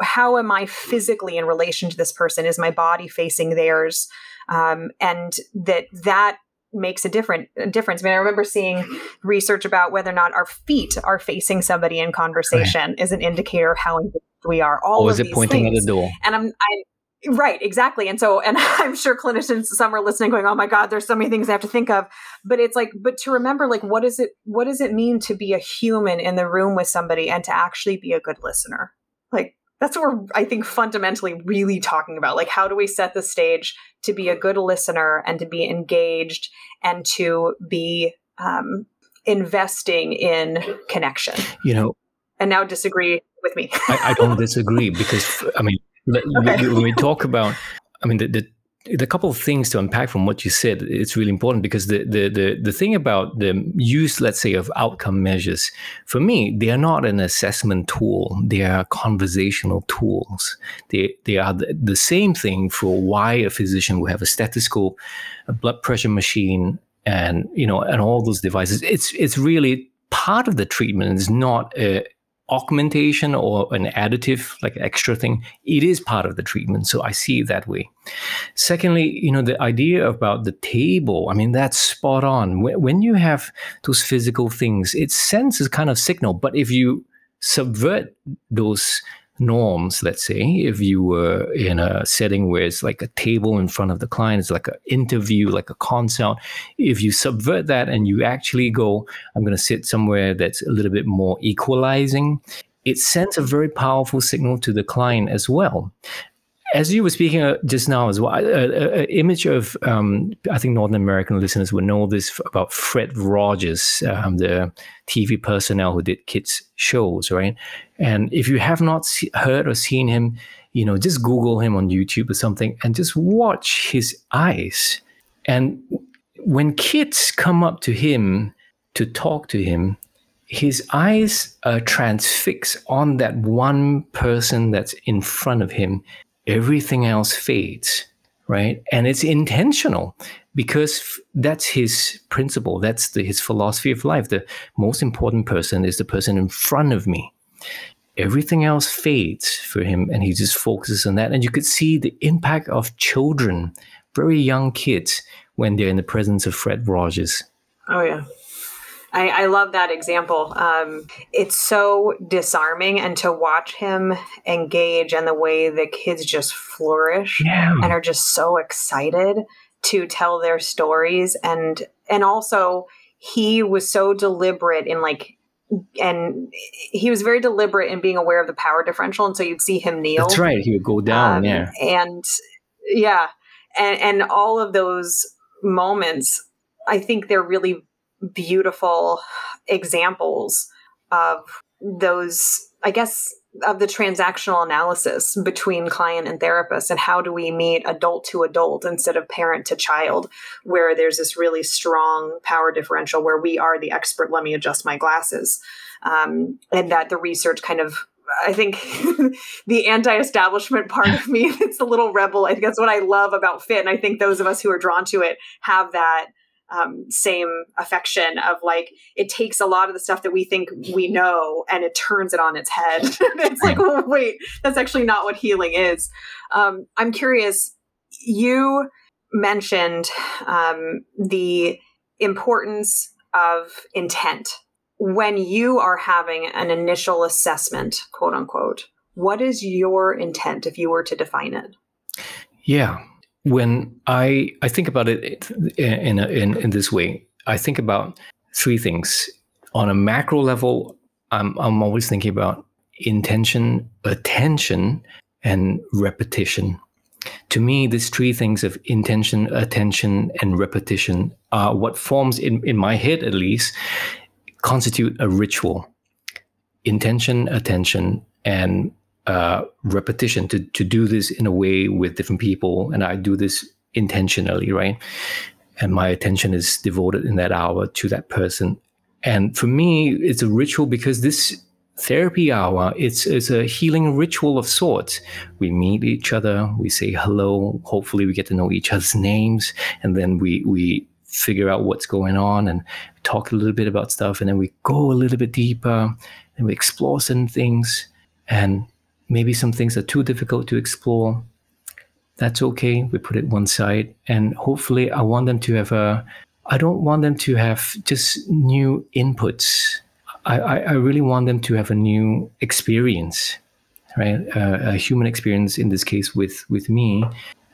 how am I physically in relation to this person? Is my body facing theirs? Um, and that that makes a different a difference. I mean, I remember seeing research about whether or not our feet are facing somebody in conversation right. is an indicator of how engaged we are. All or is it pointing things. at the door? And I'm, I'm right, exactly. And so, and I'm sure clinicians, some are listening, going, "Oh my God, there's so many things I have to think of." But it's like, but to remember, like, what is it? What does it mean to be a human in the room with somebody and to actually be a good listener? Like, that's what we're i think fundamentally really talking about. Like how do we set the stage to be a good listener and to be engaged and to be um, investing in connection? You know and now disagree with me. I, I, don't disagree because i mean okay. when we talk about i mean the, the a couple of things to unpack from what you said. It's really important because the, the the the thing about the use, let's say, of outcome measures, for me, they are not an assessment tool. They are conversational tools. They they are the, the same thing for why a physician will have a stethoscope, a blood pressure machine, and you know, and all those devices. It's it's really part of the treatment. It's not a augmentation or an additive, like extra thing, it is part of the treatment. So I see it that way. Secondly, you know, the idea about the table, I mean, that's spot on. When you have those physical things, it sends a kind of signal. But if you subvert those norms, let's say, if you were in a setting where it's like a table in front of the client, it's like an interview, like a consult. If you subvert that and you actually go, I'm going to sit somewhere that's a little bit more equalizing, it sends a very powerful signal to the client as well as you were speaking uh, just now as well, an image of um, I think Northern American listeners would know this about Fred Rogers, um, the TV personnel who did kids shows, right? And if you have not see, heard or seen him, you know, just Google him on YouTube or something, and just watch his eyes. And when kids come up to him to talk to him, his eyes are transfixed on that one person that's in front of him everything else fades, right? And it's intentional because that's his principle. That's the, his philosophy of life. The most important person is the person in front of me. Everything else fades for him, and he just focuses on that. And you could see the impact of children, very young kids, when they're in the presence of Fred Rogers. Oh, yeah. I, I love that example. Um, it's so disarming, and to watch him engage and the way the kids just flourish yeah. and are just so excited to tell their stories, and and also he was so deliberate in like and he was very deliberate in being aware of the power differential and so you'd see him kneel that's right he would go down um, yeah and yeah and, and all of those moments, I think they're really beautiful examples of those, I guess, of the transactional analysis between client and therapist and how do we meet adult to adult instead of parent to child where there's this really strong power differential where we are the expert let me adjust my glasses um, and that the research kind of I think the anti-establishment part of me, it's a little rebel. I think that's what I love about fit. And I think those of us who are drawn to it have that um, same affection of like, it takes a lot of the stuff that we think we know and it turns it on its head. it's like, oh, wait, that's actually not what healing is. Um, I'm curious, you mentioned um, the importance of intent when you are having an initial assessment, quote unquote, what is your intent if you were to define it? Yeah. When I, I think about it in, in, in this way, I think about three things. On a macro level, I'm, I'm always thinking about intention, attention, and repetition. To me, these three things of intention, attention, and repetition are what forms, in, in my head at least, constitute a ritual intention, attention, and uh, repetition to, to do this in a way with different people. And I do this intentionally, right? And my attention is devoted in that hour to that person. And for me, it's a ritual because this therapy hour it's, it's a healing ritual of sorts we meet each other we say hello hopefully we get to know each other's names and then we we figure out what's going on and talk a little bit about stuff and then we go a little bit deeper and we explore some things and maybe some things are too difficult to explore. That's okay. We put it one side. And hopefully i want them to have a i don't want them to have just new inputs. I i, I really want them to have a new experience right? Uh, a human experience in this case with with me.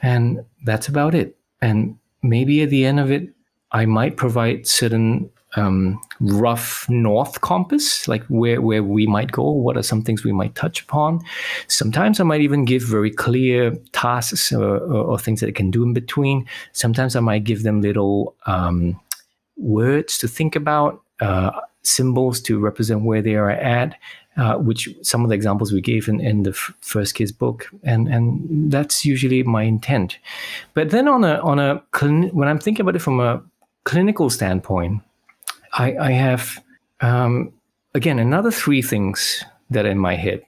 And that's about it. And maybe at the end of it I might provide certain um, rough north compass, like where, where we might go, what are some things we might touch upon. Sometimes I might even give very clear tasks or, or, or things that they can do in between. Sometimes I might give them little um, words to think about, uh, symbols to represent where they are at. Uh, which some of the examples we gave in, in the f- first case book, and and that's usually my intent. But then on a on a when I'm thinking about it from a clinical standpoint, I, I have um, again another three things that are in my head,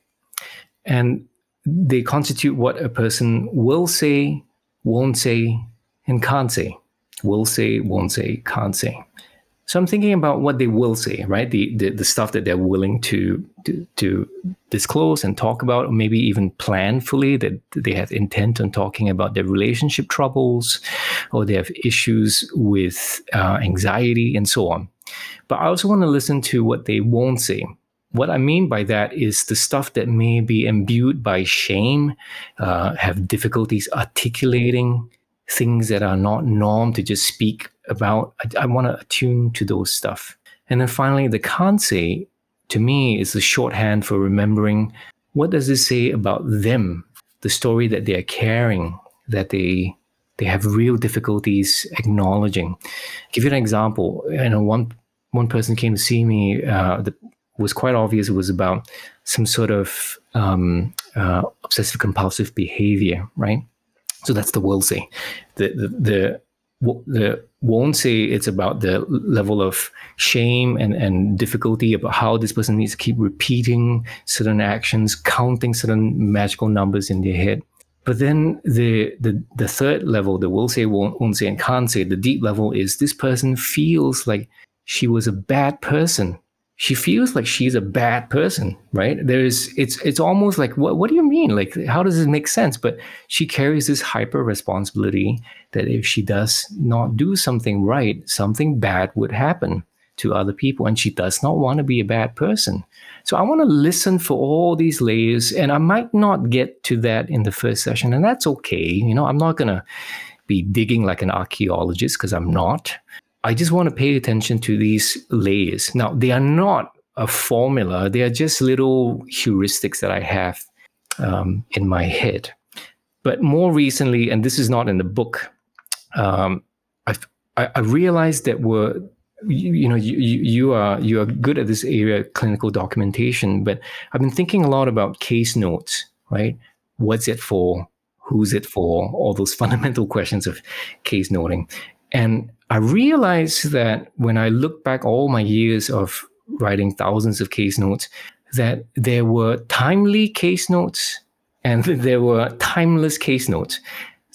and they constitute what a person will say, won't say, and can't say. Will say, won't say, can't say. So I'm thinking about what they will say, right? The the, the stuff that they're willing to, to to disclose and talk about, or maybe even plan fully that they have intent on talking about their relationship troubles, or they have issues with uh, anxiety and so on. But I also want to listen to what they won't say. What I mean by that is the stuff that may be imbued by shame, uh, have difficulties articulating things that are not norm to just speak about. I, I want to attune to those stuff. And then finally, the can't say to me is the shorthand for remembering what does this say about them, the story that they are carrying, that they they have real difficulties acknowledging. I'll give you an example. You know, one one person came to see me uh, that was quite obvious. It was about some sort of um, uh, obsessive compulsive behavior, right? So that's the will say. The the the, the won't say it's about the level of shame and, and difficulty about how this person needs to keep repeating certain actions, counting certain magical numbers in their head. But then the the the third level, the will say, won't, say, and can't say, the deep level is this person feels like she was a bad person. She feels like she's a bad person right? There's it's it's almost like what what do you mean? Like how does it make sense? But she carries this hyper responsibility that if she does not do something right something bad would happen to other people and she does not want to be a bad person so i want to listen for all these layers and i might not get to that in the first session and that's okay you know i'm not going to be digging like an archaeologist because i'm not I just want to pay attention to these layers. Now, they are not a formula, they are just little heuristics that I have um, in my head. But more recently, and this is not in the book, um, I, I realized that we're you, you, know you, you are you are good at this area clinical documentation but i've been thinking a lot about case notes right? What's it for? Who's it for? All those fundamental questions of case noting. And i realized that when i look back all my years of writing thousands of case notes that there were timely case notes and there were timeless case notes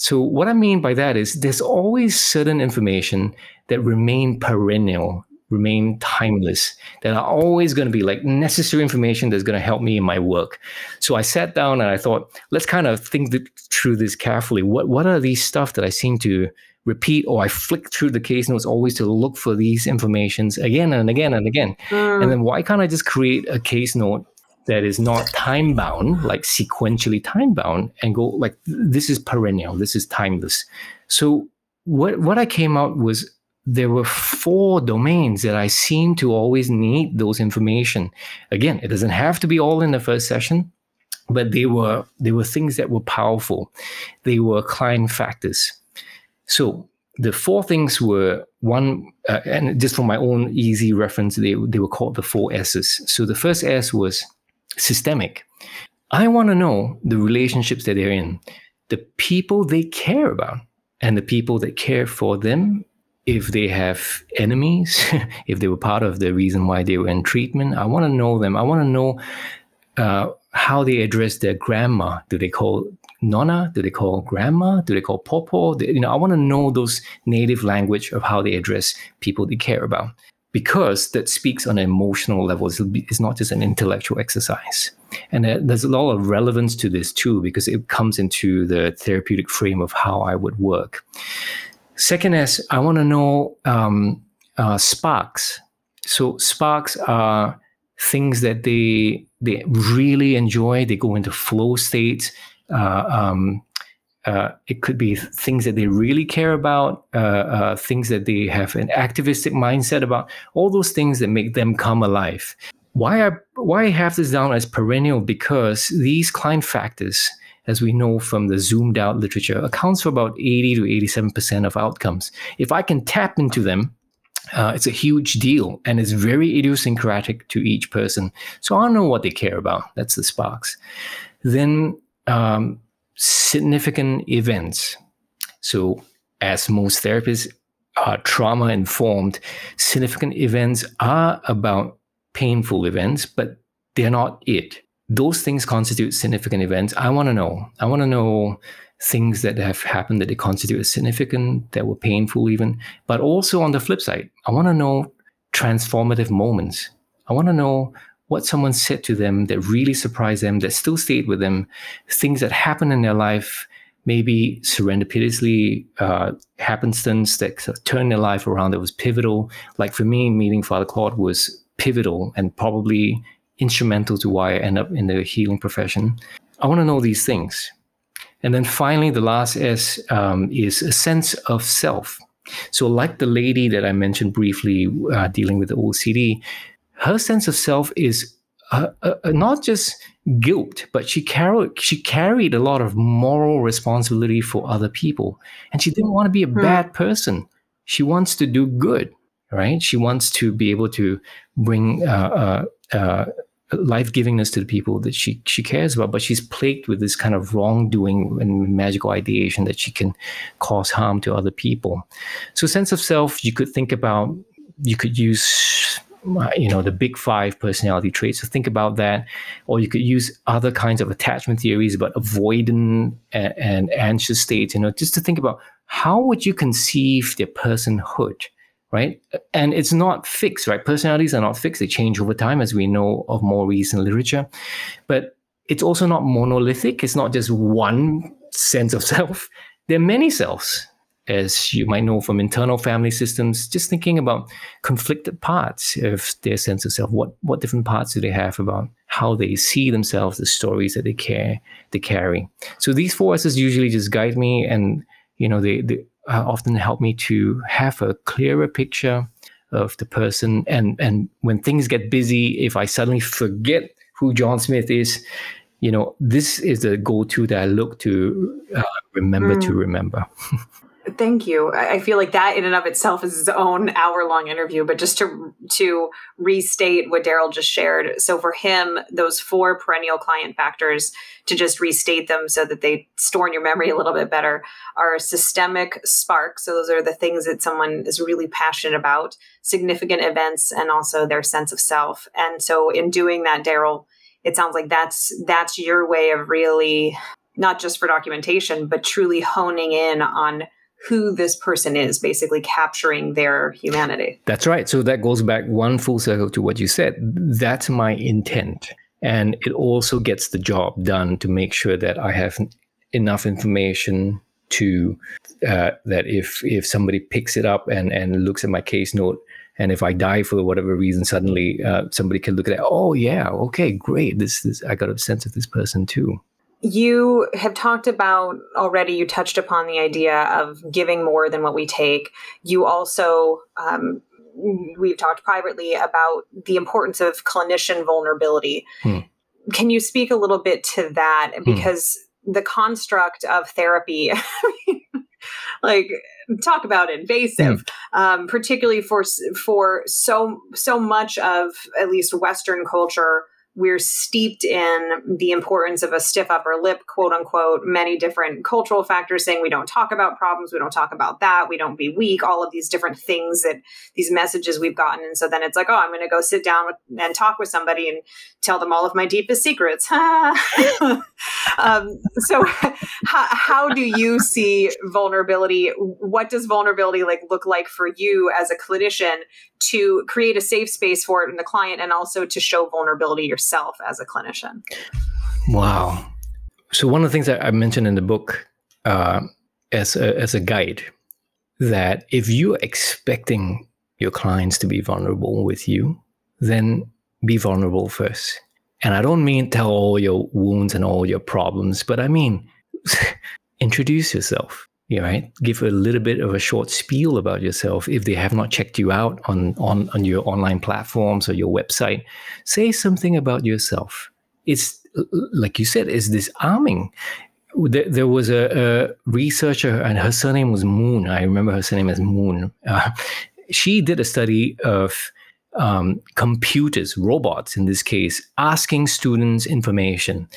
so what I mean by that is there's always certain information that remain perennial, remain timeless, that are always going to be like necessary information that's going to help me in my work. So I sat down and I thought, let's kind of think through this carefully. What what are these stuff that I seem to repeat or I flick through the case notes always to look for these informations again and again and again. Mm. And then why can't I just create a case note that is not time bound, like sequentially time bound, and go like this is perennial, this is timeless. So what what I came out was there were four domains that I seem to always need those information. Again, it doesn't have to be all in the first session, but they were they were things that were powerful. They were client factors. So the four things were one, uh, and just for my own easy reference, they they were called the four S's. So the first S was systemic. I want to know the relationships that they're in, the people they care about, and the people that care for them. If they have enemies, if they were part of the reason why they were in treatment, I want to know them. I want to know uh, how they address their grandma. Do they call nonna? Do they call grandma? Do they call popo? You know, I want to know those native language of how they address people they care about because that speaks on an emotional level. It's not just an intellectual exercise. And there's a lot of relevance to this too, because it comes into the therapeutic frame of how I would work. Second is I want to know um, uh, sparks. So sparks are things that they they really enjoy. They go into flow states. Uh, um, uh, it could be things that they really care about, uh, uh, things that they have an activistic mindset about, all those things that make them come alive. Why I why I have this down as perennial? Because these client factors, as we know from the zoomed out literature, accounts for about 80 to 87 percent of outcomes. If I can tap into them, uh, it's a huge deal and it's very idiosyncratic to each person. So I know what they care about. That's the sparks. Then um, significant events. So, as most therapists are trauma informed, significant events are about painful events, but they're not it. Those things constitute significant events. I want to know. I want to know things that have happened that they constitute as significant, that were painful even. But also on the flip side, I want to know transformative moments. I want to know what someone said to them that really surprised them, that still stayed with them, things that happened in their life, maybe serendipitously uh, happenstance that turned their life around that was pivotal. Like for me, meeting Father Claude was pivotal and probably instrumental to why I end up in the healing profession. I want to know these things. And then finally, the last S um, is a sense of self. So, like the lady that I mentioned briefly uh, dealing with the OCD, her sense of self is uh, uh, uh, not just guilt, but she carried she carried a lot of moral responsibility for other people, and she didn't want to be a hmm. bad person. She wants to do good, right? She wants to be able to bring uh, uh, uh life givingness to the people that she she cares about, but she's plagued with this kind of wrongdoing and magical ideation that she can cause harm to other people. So, sense of self, you could think about. You could use you know the big five personality traits. So think about that. Or you could use other kinds of attachment theories about avoidant and, and anxious states you know just to think about how would you conceive their personhood right? And it's not fixed right? Personalities are not fixed. They change over time as we know of more recent literature. But it's also not monolithic. It's not just one sense of self. There are many selves as you might know from internal family systems, just thinking about conflicted parts of their sense of self. What what different parts do they have about how they see themselves, the stories that they care they carry. So these four S's usually just guide me, and you know they, they uh, often help me to have a clearer picture of the person. And and when things get busy, if I suddenly forget who John Smith is, you know, this is the go-to that I look to uh, remember mm. to remember. Thank you. I feel like that in and of itself is its own hour long interview, but just to to restate what Daryl just shared. So for him, those four perennial client factors, to just restate them so that they store in your memory a little bit better, are systemic spark. So those are the things that someone is really passionate about, significant events, and also their sense of self. And so in doing that, Daryl, it sounds like that's that's your way of really not just for documentation, but truly honing in on who this person is, basically capturing their humanity. That's right. So that goes back one full circle to what you said. That's my intent. And it also gets the job done to make sure that I have enough information to uh, that if if somebody picks it up and and looks at my case note and if I die for whatever reason, suddenly uh, somebody can look at it. Oh yeah, okay, great. This is I got a sense of this person too. You have talked about already, you touched upon the idea of giving more than what we take. You also, um, we've talked privately about the importance of clinician vulnerability. Hmm. Can you speak a little bit to that? Hmm. Because hmm. the construct of therapy, like talk about invasive, hmm. um, particularly for for so so much of at least Western culture we're steeped in the importance of a stiff upper lip, quote unquote, many different cultural factors saying we don't talk about problems, we don't talk about that, we don't be weak, all of these different things that these messages we've gotten. And so then it's like, oh, I'm going to go sit down with, and talk with somebody and tell them all of my deepest secrets. um, so, how, how do you see vulnerability? What does vulnerability like look like for you as a clinician to create a safe space for it in the client and also to show vulnerability yourself as a clinician. Wow. So one of the things that I mentioned in the book uh, as a, as a guide that if you're expecting your clients to be vulnerable with you, then be vulnerable first. And I don't mean tell all your wounds and all your problems, but I mean introduce yourself You right? Give a little bit of a short spiel about yourself if they have not checked you out on, on, on your online platforms or your website. Say something about yourself. It's like you said, it's disarming. There, there was a, a, researcher, and her surname was Moon. I remember her surname as Moon. Uh, she did a study of um, computers, robots in this case, asking students information.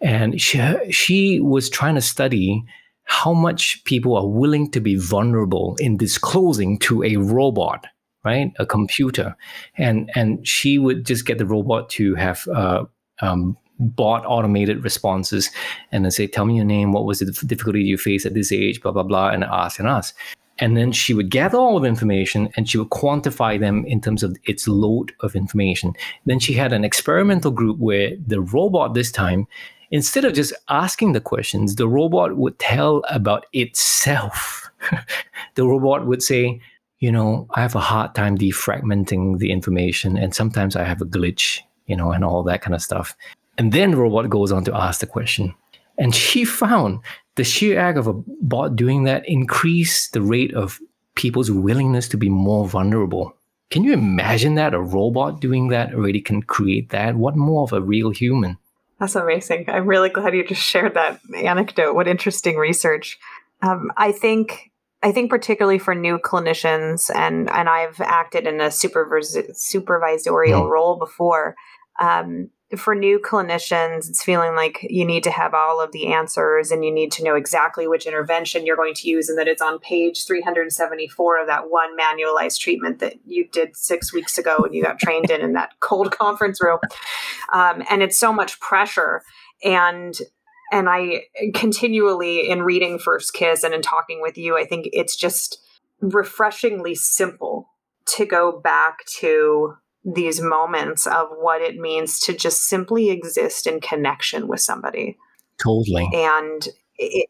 And she, she was trying to study how much people are willing to be vulnerable in disclosing to a robot right? A computer. And and she would just get the robot to have uh, um, bot automated responses and then say tell me your name. What was the difficulty you faced at this age? Blah blah blah and ask and ask and then she would gather all the information and she would quantify them in terms of its load of information then she had an experimental group where the robot this time instead of just asking the questions, the robot would tell about itself. the robot would say, you know, I have a hard time defragmenting the information, and sometimes I have a glitch, you know, and all that kind of stuff. And then the robot goes on to ask the question. And she found the sheer act of a bot doing that increased the rate of people's willingness to be more vulnerable. Can you imagine that? A robot doing that already can create that? What more of a real human? That's amazing. I'm really glad you just shared that anecdote. What interesting research. Um, I think I think particularly for new clinicians, and and I've acted in a supervis- supervisorial mm. role before. Um, for new clinicians, it's feeling like you need to have all of the answers and you need to know exactly which intervention you're going to use, and that it's on page 374 of that one manualized treatment that you did six weeks ago and you got trained in in that cold conference room. Um, and it's so much pressure. And and I continually in reading First Kiss and in talking with you, I think it's just refreshingly simple to go back to these moments of what it means to just simply exist in connection with somebody. Totally. And it,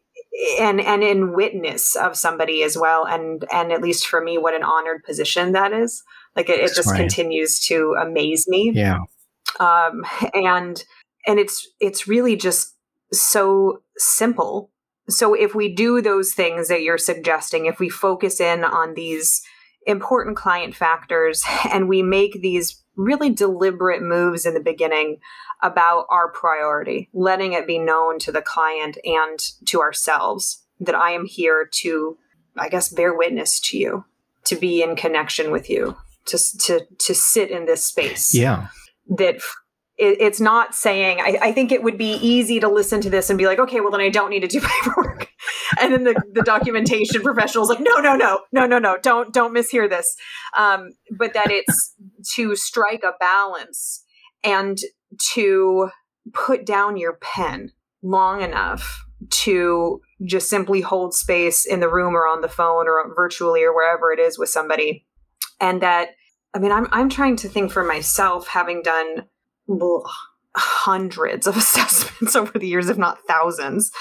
and and in witness of somebody as well and and at least for me what an honored position that is like it, it just right. continues to amaze me yeah um and and it's it's really just so simple so if we do those things that you're suggesting if we focus in on these important client factors and we make these really deliberate moves in the beginning about our priority, letting it be known to the client and to ourselves that I am here to, I guess, bear witness to you, to be in connection with you, to to to sit in this space. Yeah. That it, it's not saying I, I, think it would be easy to listen to this and be like okay well then i don't need to do paperwork. And then the, the documentation professional is like no no no no no no don't don't mishear this. Um, but that it's to strike a balance and to put down your pen long enough to just simply hold space in the room or on the phone or virtually or wherever it is with somebody. And that i mean i'm, I'm trying to think for myself having done hundreds of assessments over the years, if not thousands,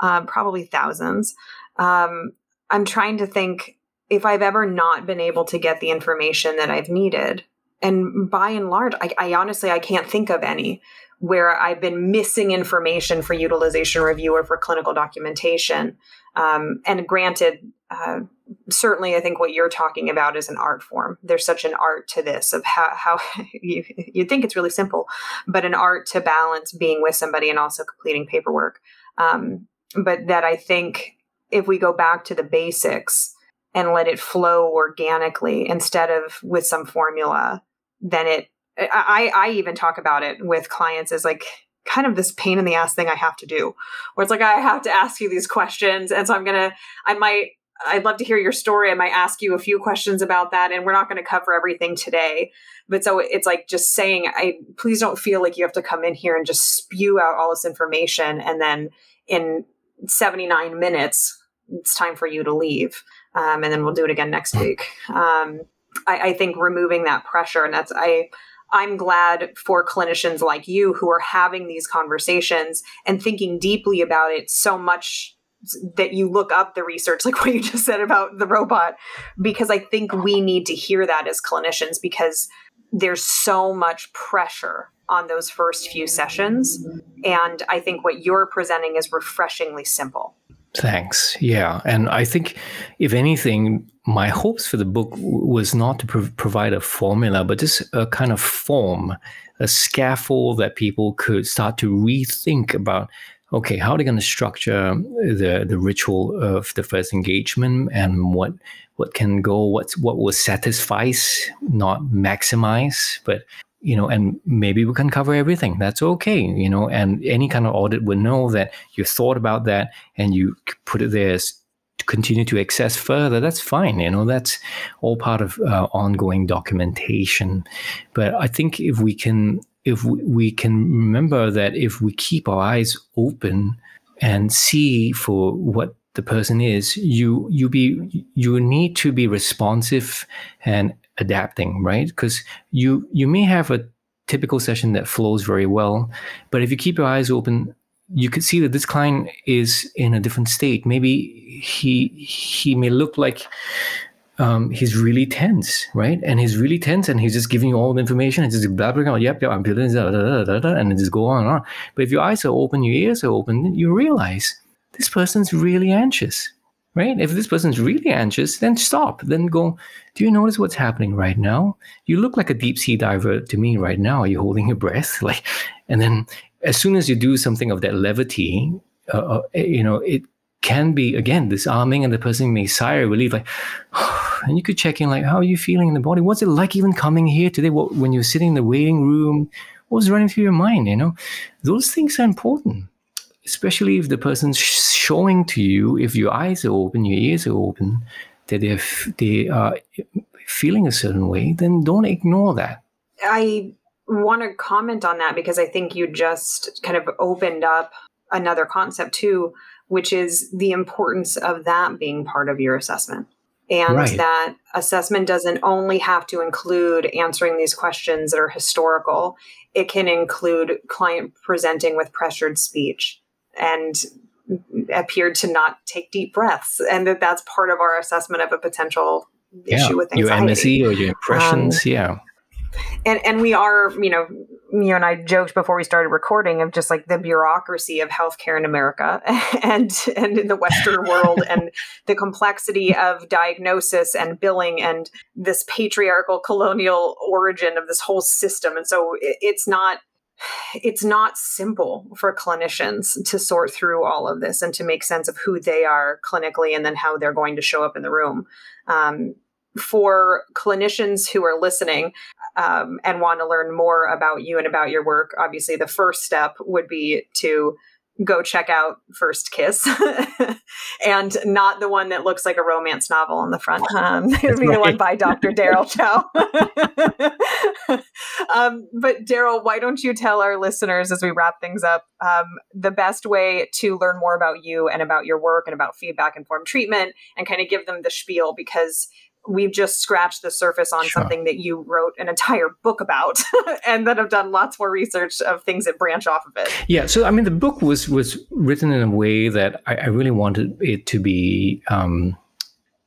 um, probably thousands. Um, I'm trying to think if I've ever not been able to get the information that I've needed. And by and large, I, I honestly I can't think of any where I've been missing information for utilization review or for clinical documentation. Um, and granted, uh, certainly, I think what you're talking about is an art form. There's such an art to this of how, how you, you'd think it's really simple, but an art to balance being with somebody and also completing paperwork. Um, but that I think if we go back to the basics and let it flow organically instead of with some formula, then it, I, I even talk about it with clients as like, kind of this pain in the ass thing I have to do where it's like I have to ask you these questions and so I'm to I might I'd love to hear your story. I might ask you a few questions about that, and we're not going to cover everything today. But so it's like just saying, I please don't feel like you have to come in here and just spew out all this information, and then in 79 minutes, it's time for you to leave, um, and then we'll do it again next week. Um, I, I think removing that pressure, and that's I. I'm glad for clinicians like you who are having these conversations and thinking deeply about it so much that you look up the research like what you just said about the robot because i think we need to hear that as clinicians because there's so much pressure on those first few sessions. And i think what you're presenting is refreshingly simple thanks. Yeah. And i think if anything my hopes for the book was not to pro- provide a formula but just a kind of form a scaffold that people could start to rethink about okay, how are they going to structure the the ritual of the first engagement and what what can go, what's what will satisfice, not maximize, but you know, and maybe we can cover everything. That's okay, you know, and any kind of audit would know that you thought about that and you put it there to continue to access further. That's fine, you know, that's all part of uh, ongoing documentation. But I think if we can if we can remember that if we keep our eyes open and see for what the person is, you you be you need to be responsive and adapting, right? Because you you may have a typical session that flows very well, but if you keep your eyes open, you could see that this client is in a different state. Maybe he he may look like um, he's really tense, right? And he's really tense, and he's just giving you all the information and just blabbering out, yep, yep, I'm feeling da, da, da, da, and it just go on and on. But if your eyes are open, your ears are open, you realize this person's really anxious, right? If this person's really anxious, then stop. Then go, do you notice what's happening right now? You look like a deep sea diver to me right now. Are you holding your breath? Like, and then as soon as you do something of that levity, uh, uh, you know, it can be again disarming, and the person may sigh or relief, like. and you could check in like how are you feeling in the body what's it like even coming here today what, when you're sitting in the waiting room what's running through your mind you know those things are important especially if the person's showing to you if your eyes are open your ears are open that they're they are feeling a certain way then don't ignore that. I want to comment on that because i think you just kind of opened up another concept too which is the importance of that being part of your assessment. And right. that assessment doesn't only have to include answering these questions that are historical. It can include client presenting with pressured speech and appeared to not take deep breaths and that that's part of our assessment of a potential yeah. issue with anxiety. your MSE or your impressions um, yeah and and we are you know you and I joked before we started recording of just like the bureaucracy of healthcare in America and and in the Western world and the complexity of diagnosis and billing and this patriarchal colonial origin of this whole system and so it, it's not it's not simple for clinicians to sort through all of this and to make sense of who they are clinically and then how they're going to show up in the room. Um, for clinicians who are listening um, and want to learn more about you and about your work, obviously the first step would be to go check out First Kiss and not the one that looks like a romance novel on the front. Um, it would be right. the one by Dr. Daryl Chow. um, but Daryl, why don't you tell our listeners as we wrap things up um, the best way to learn more about you and about your work and about feedback informed treatment and kind of give them the spiel because we've just scratched the surface on sure. something that you wrote an entire book about and then have done lots more research of things that branch off of it yeah so i mean the book was was written in a way that i, I really wanted it to be um,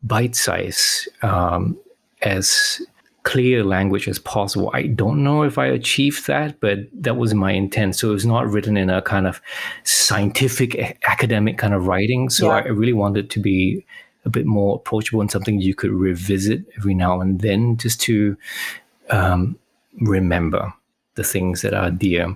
bite size um, as clear language as possible i don't know if i achieved that but that was my intent so it was not written in a kind of scientific academic kind of writing so yeah. i really wanted to be a bit more approachable and something you could revisit every now and then just to um, remember the things that are dear.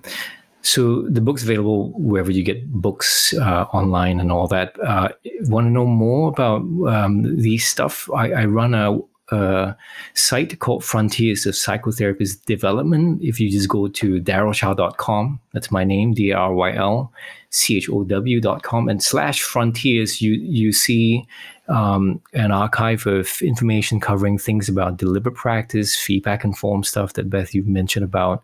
So the book's available wherever you get books uh, online and all that. Uh, Want to know more about um, these stuff? I, I run a, a, site called Frontiers of Psychotherapist Development. If you just go to darylchow.com, that's my name, D R Y L C H O W.com, and slash frontiers, you, you see um, an archive of information covering things about deliberate practice, feedback informed stuff that Beth you've mentioned about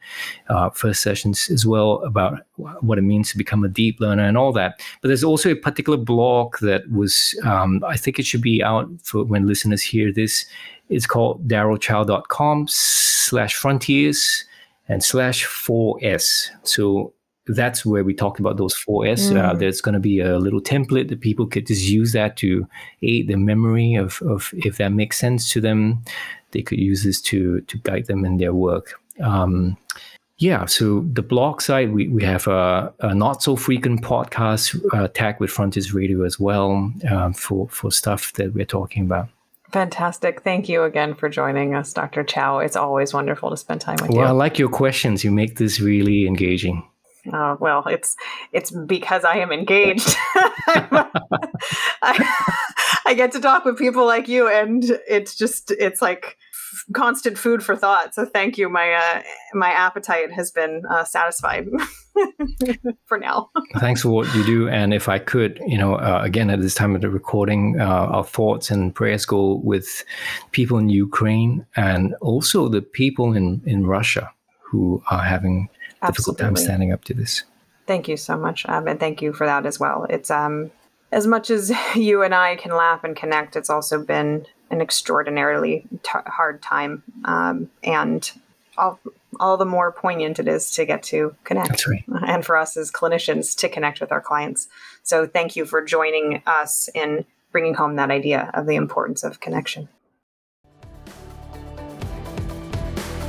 uh, first sessions as well about what it means to become a deep learner and all that. But there's also a particular blog that was um, I think it should be out for when listeners hear this. It's called darylchow.com slash frontiers and slash 4S. So that's where we talked about those four S. Uh, mm. Uh, there's going to be a little template that people could just use that to aid the memory of, of if that makes sense to them. They could use this to to guide them in their work. Um, yeah, so the blog side, we, we have a, a not so frequent podcast uh, tag with Frontiers Radio as well um, for, for stuff that we're talking about. Fantastic. Thank you again for joining us, Dr. Chow. It's always wonderful to spend time with well, you. Well, I like your questions. You make this really engaging. Oh, well, it's it's because I am engaged. I, I get to talk with people like you, and it's just it's like constant food for thought. So thank you. My uh, my appetite has been uh, satisfied for now. Thanks for what you do. And if I could, you know, uh, again at this time of the recording, uh, our thoughts and prayers go with people in Ukraine and also the people in in Russia who are having difficult time standing up to this. Thank you so much, um, and thank you for that as well. It's um, as much as you and I can laugh and connect, it's also been an extraordinarily t- hard time, um, and all all the more poignant it is to get to connect, right. and for us as clinicians to connect with our clients. So, thank you for joining us in bringing home that idea of the importance of connection.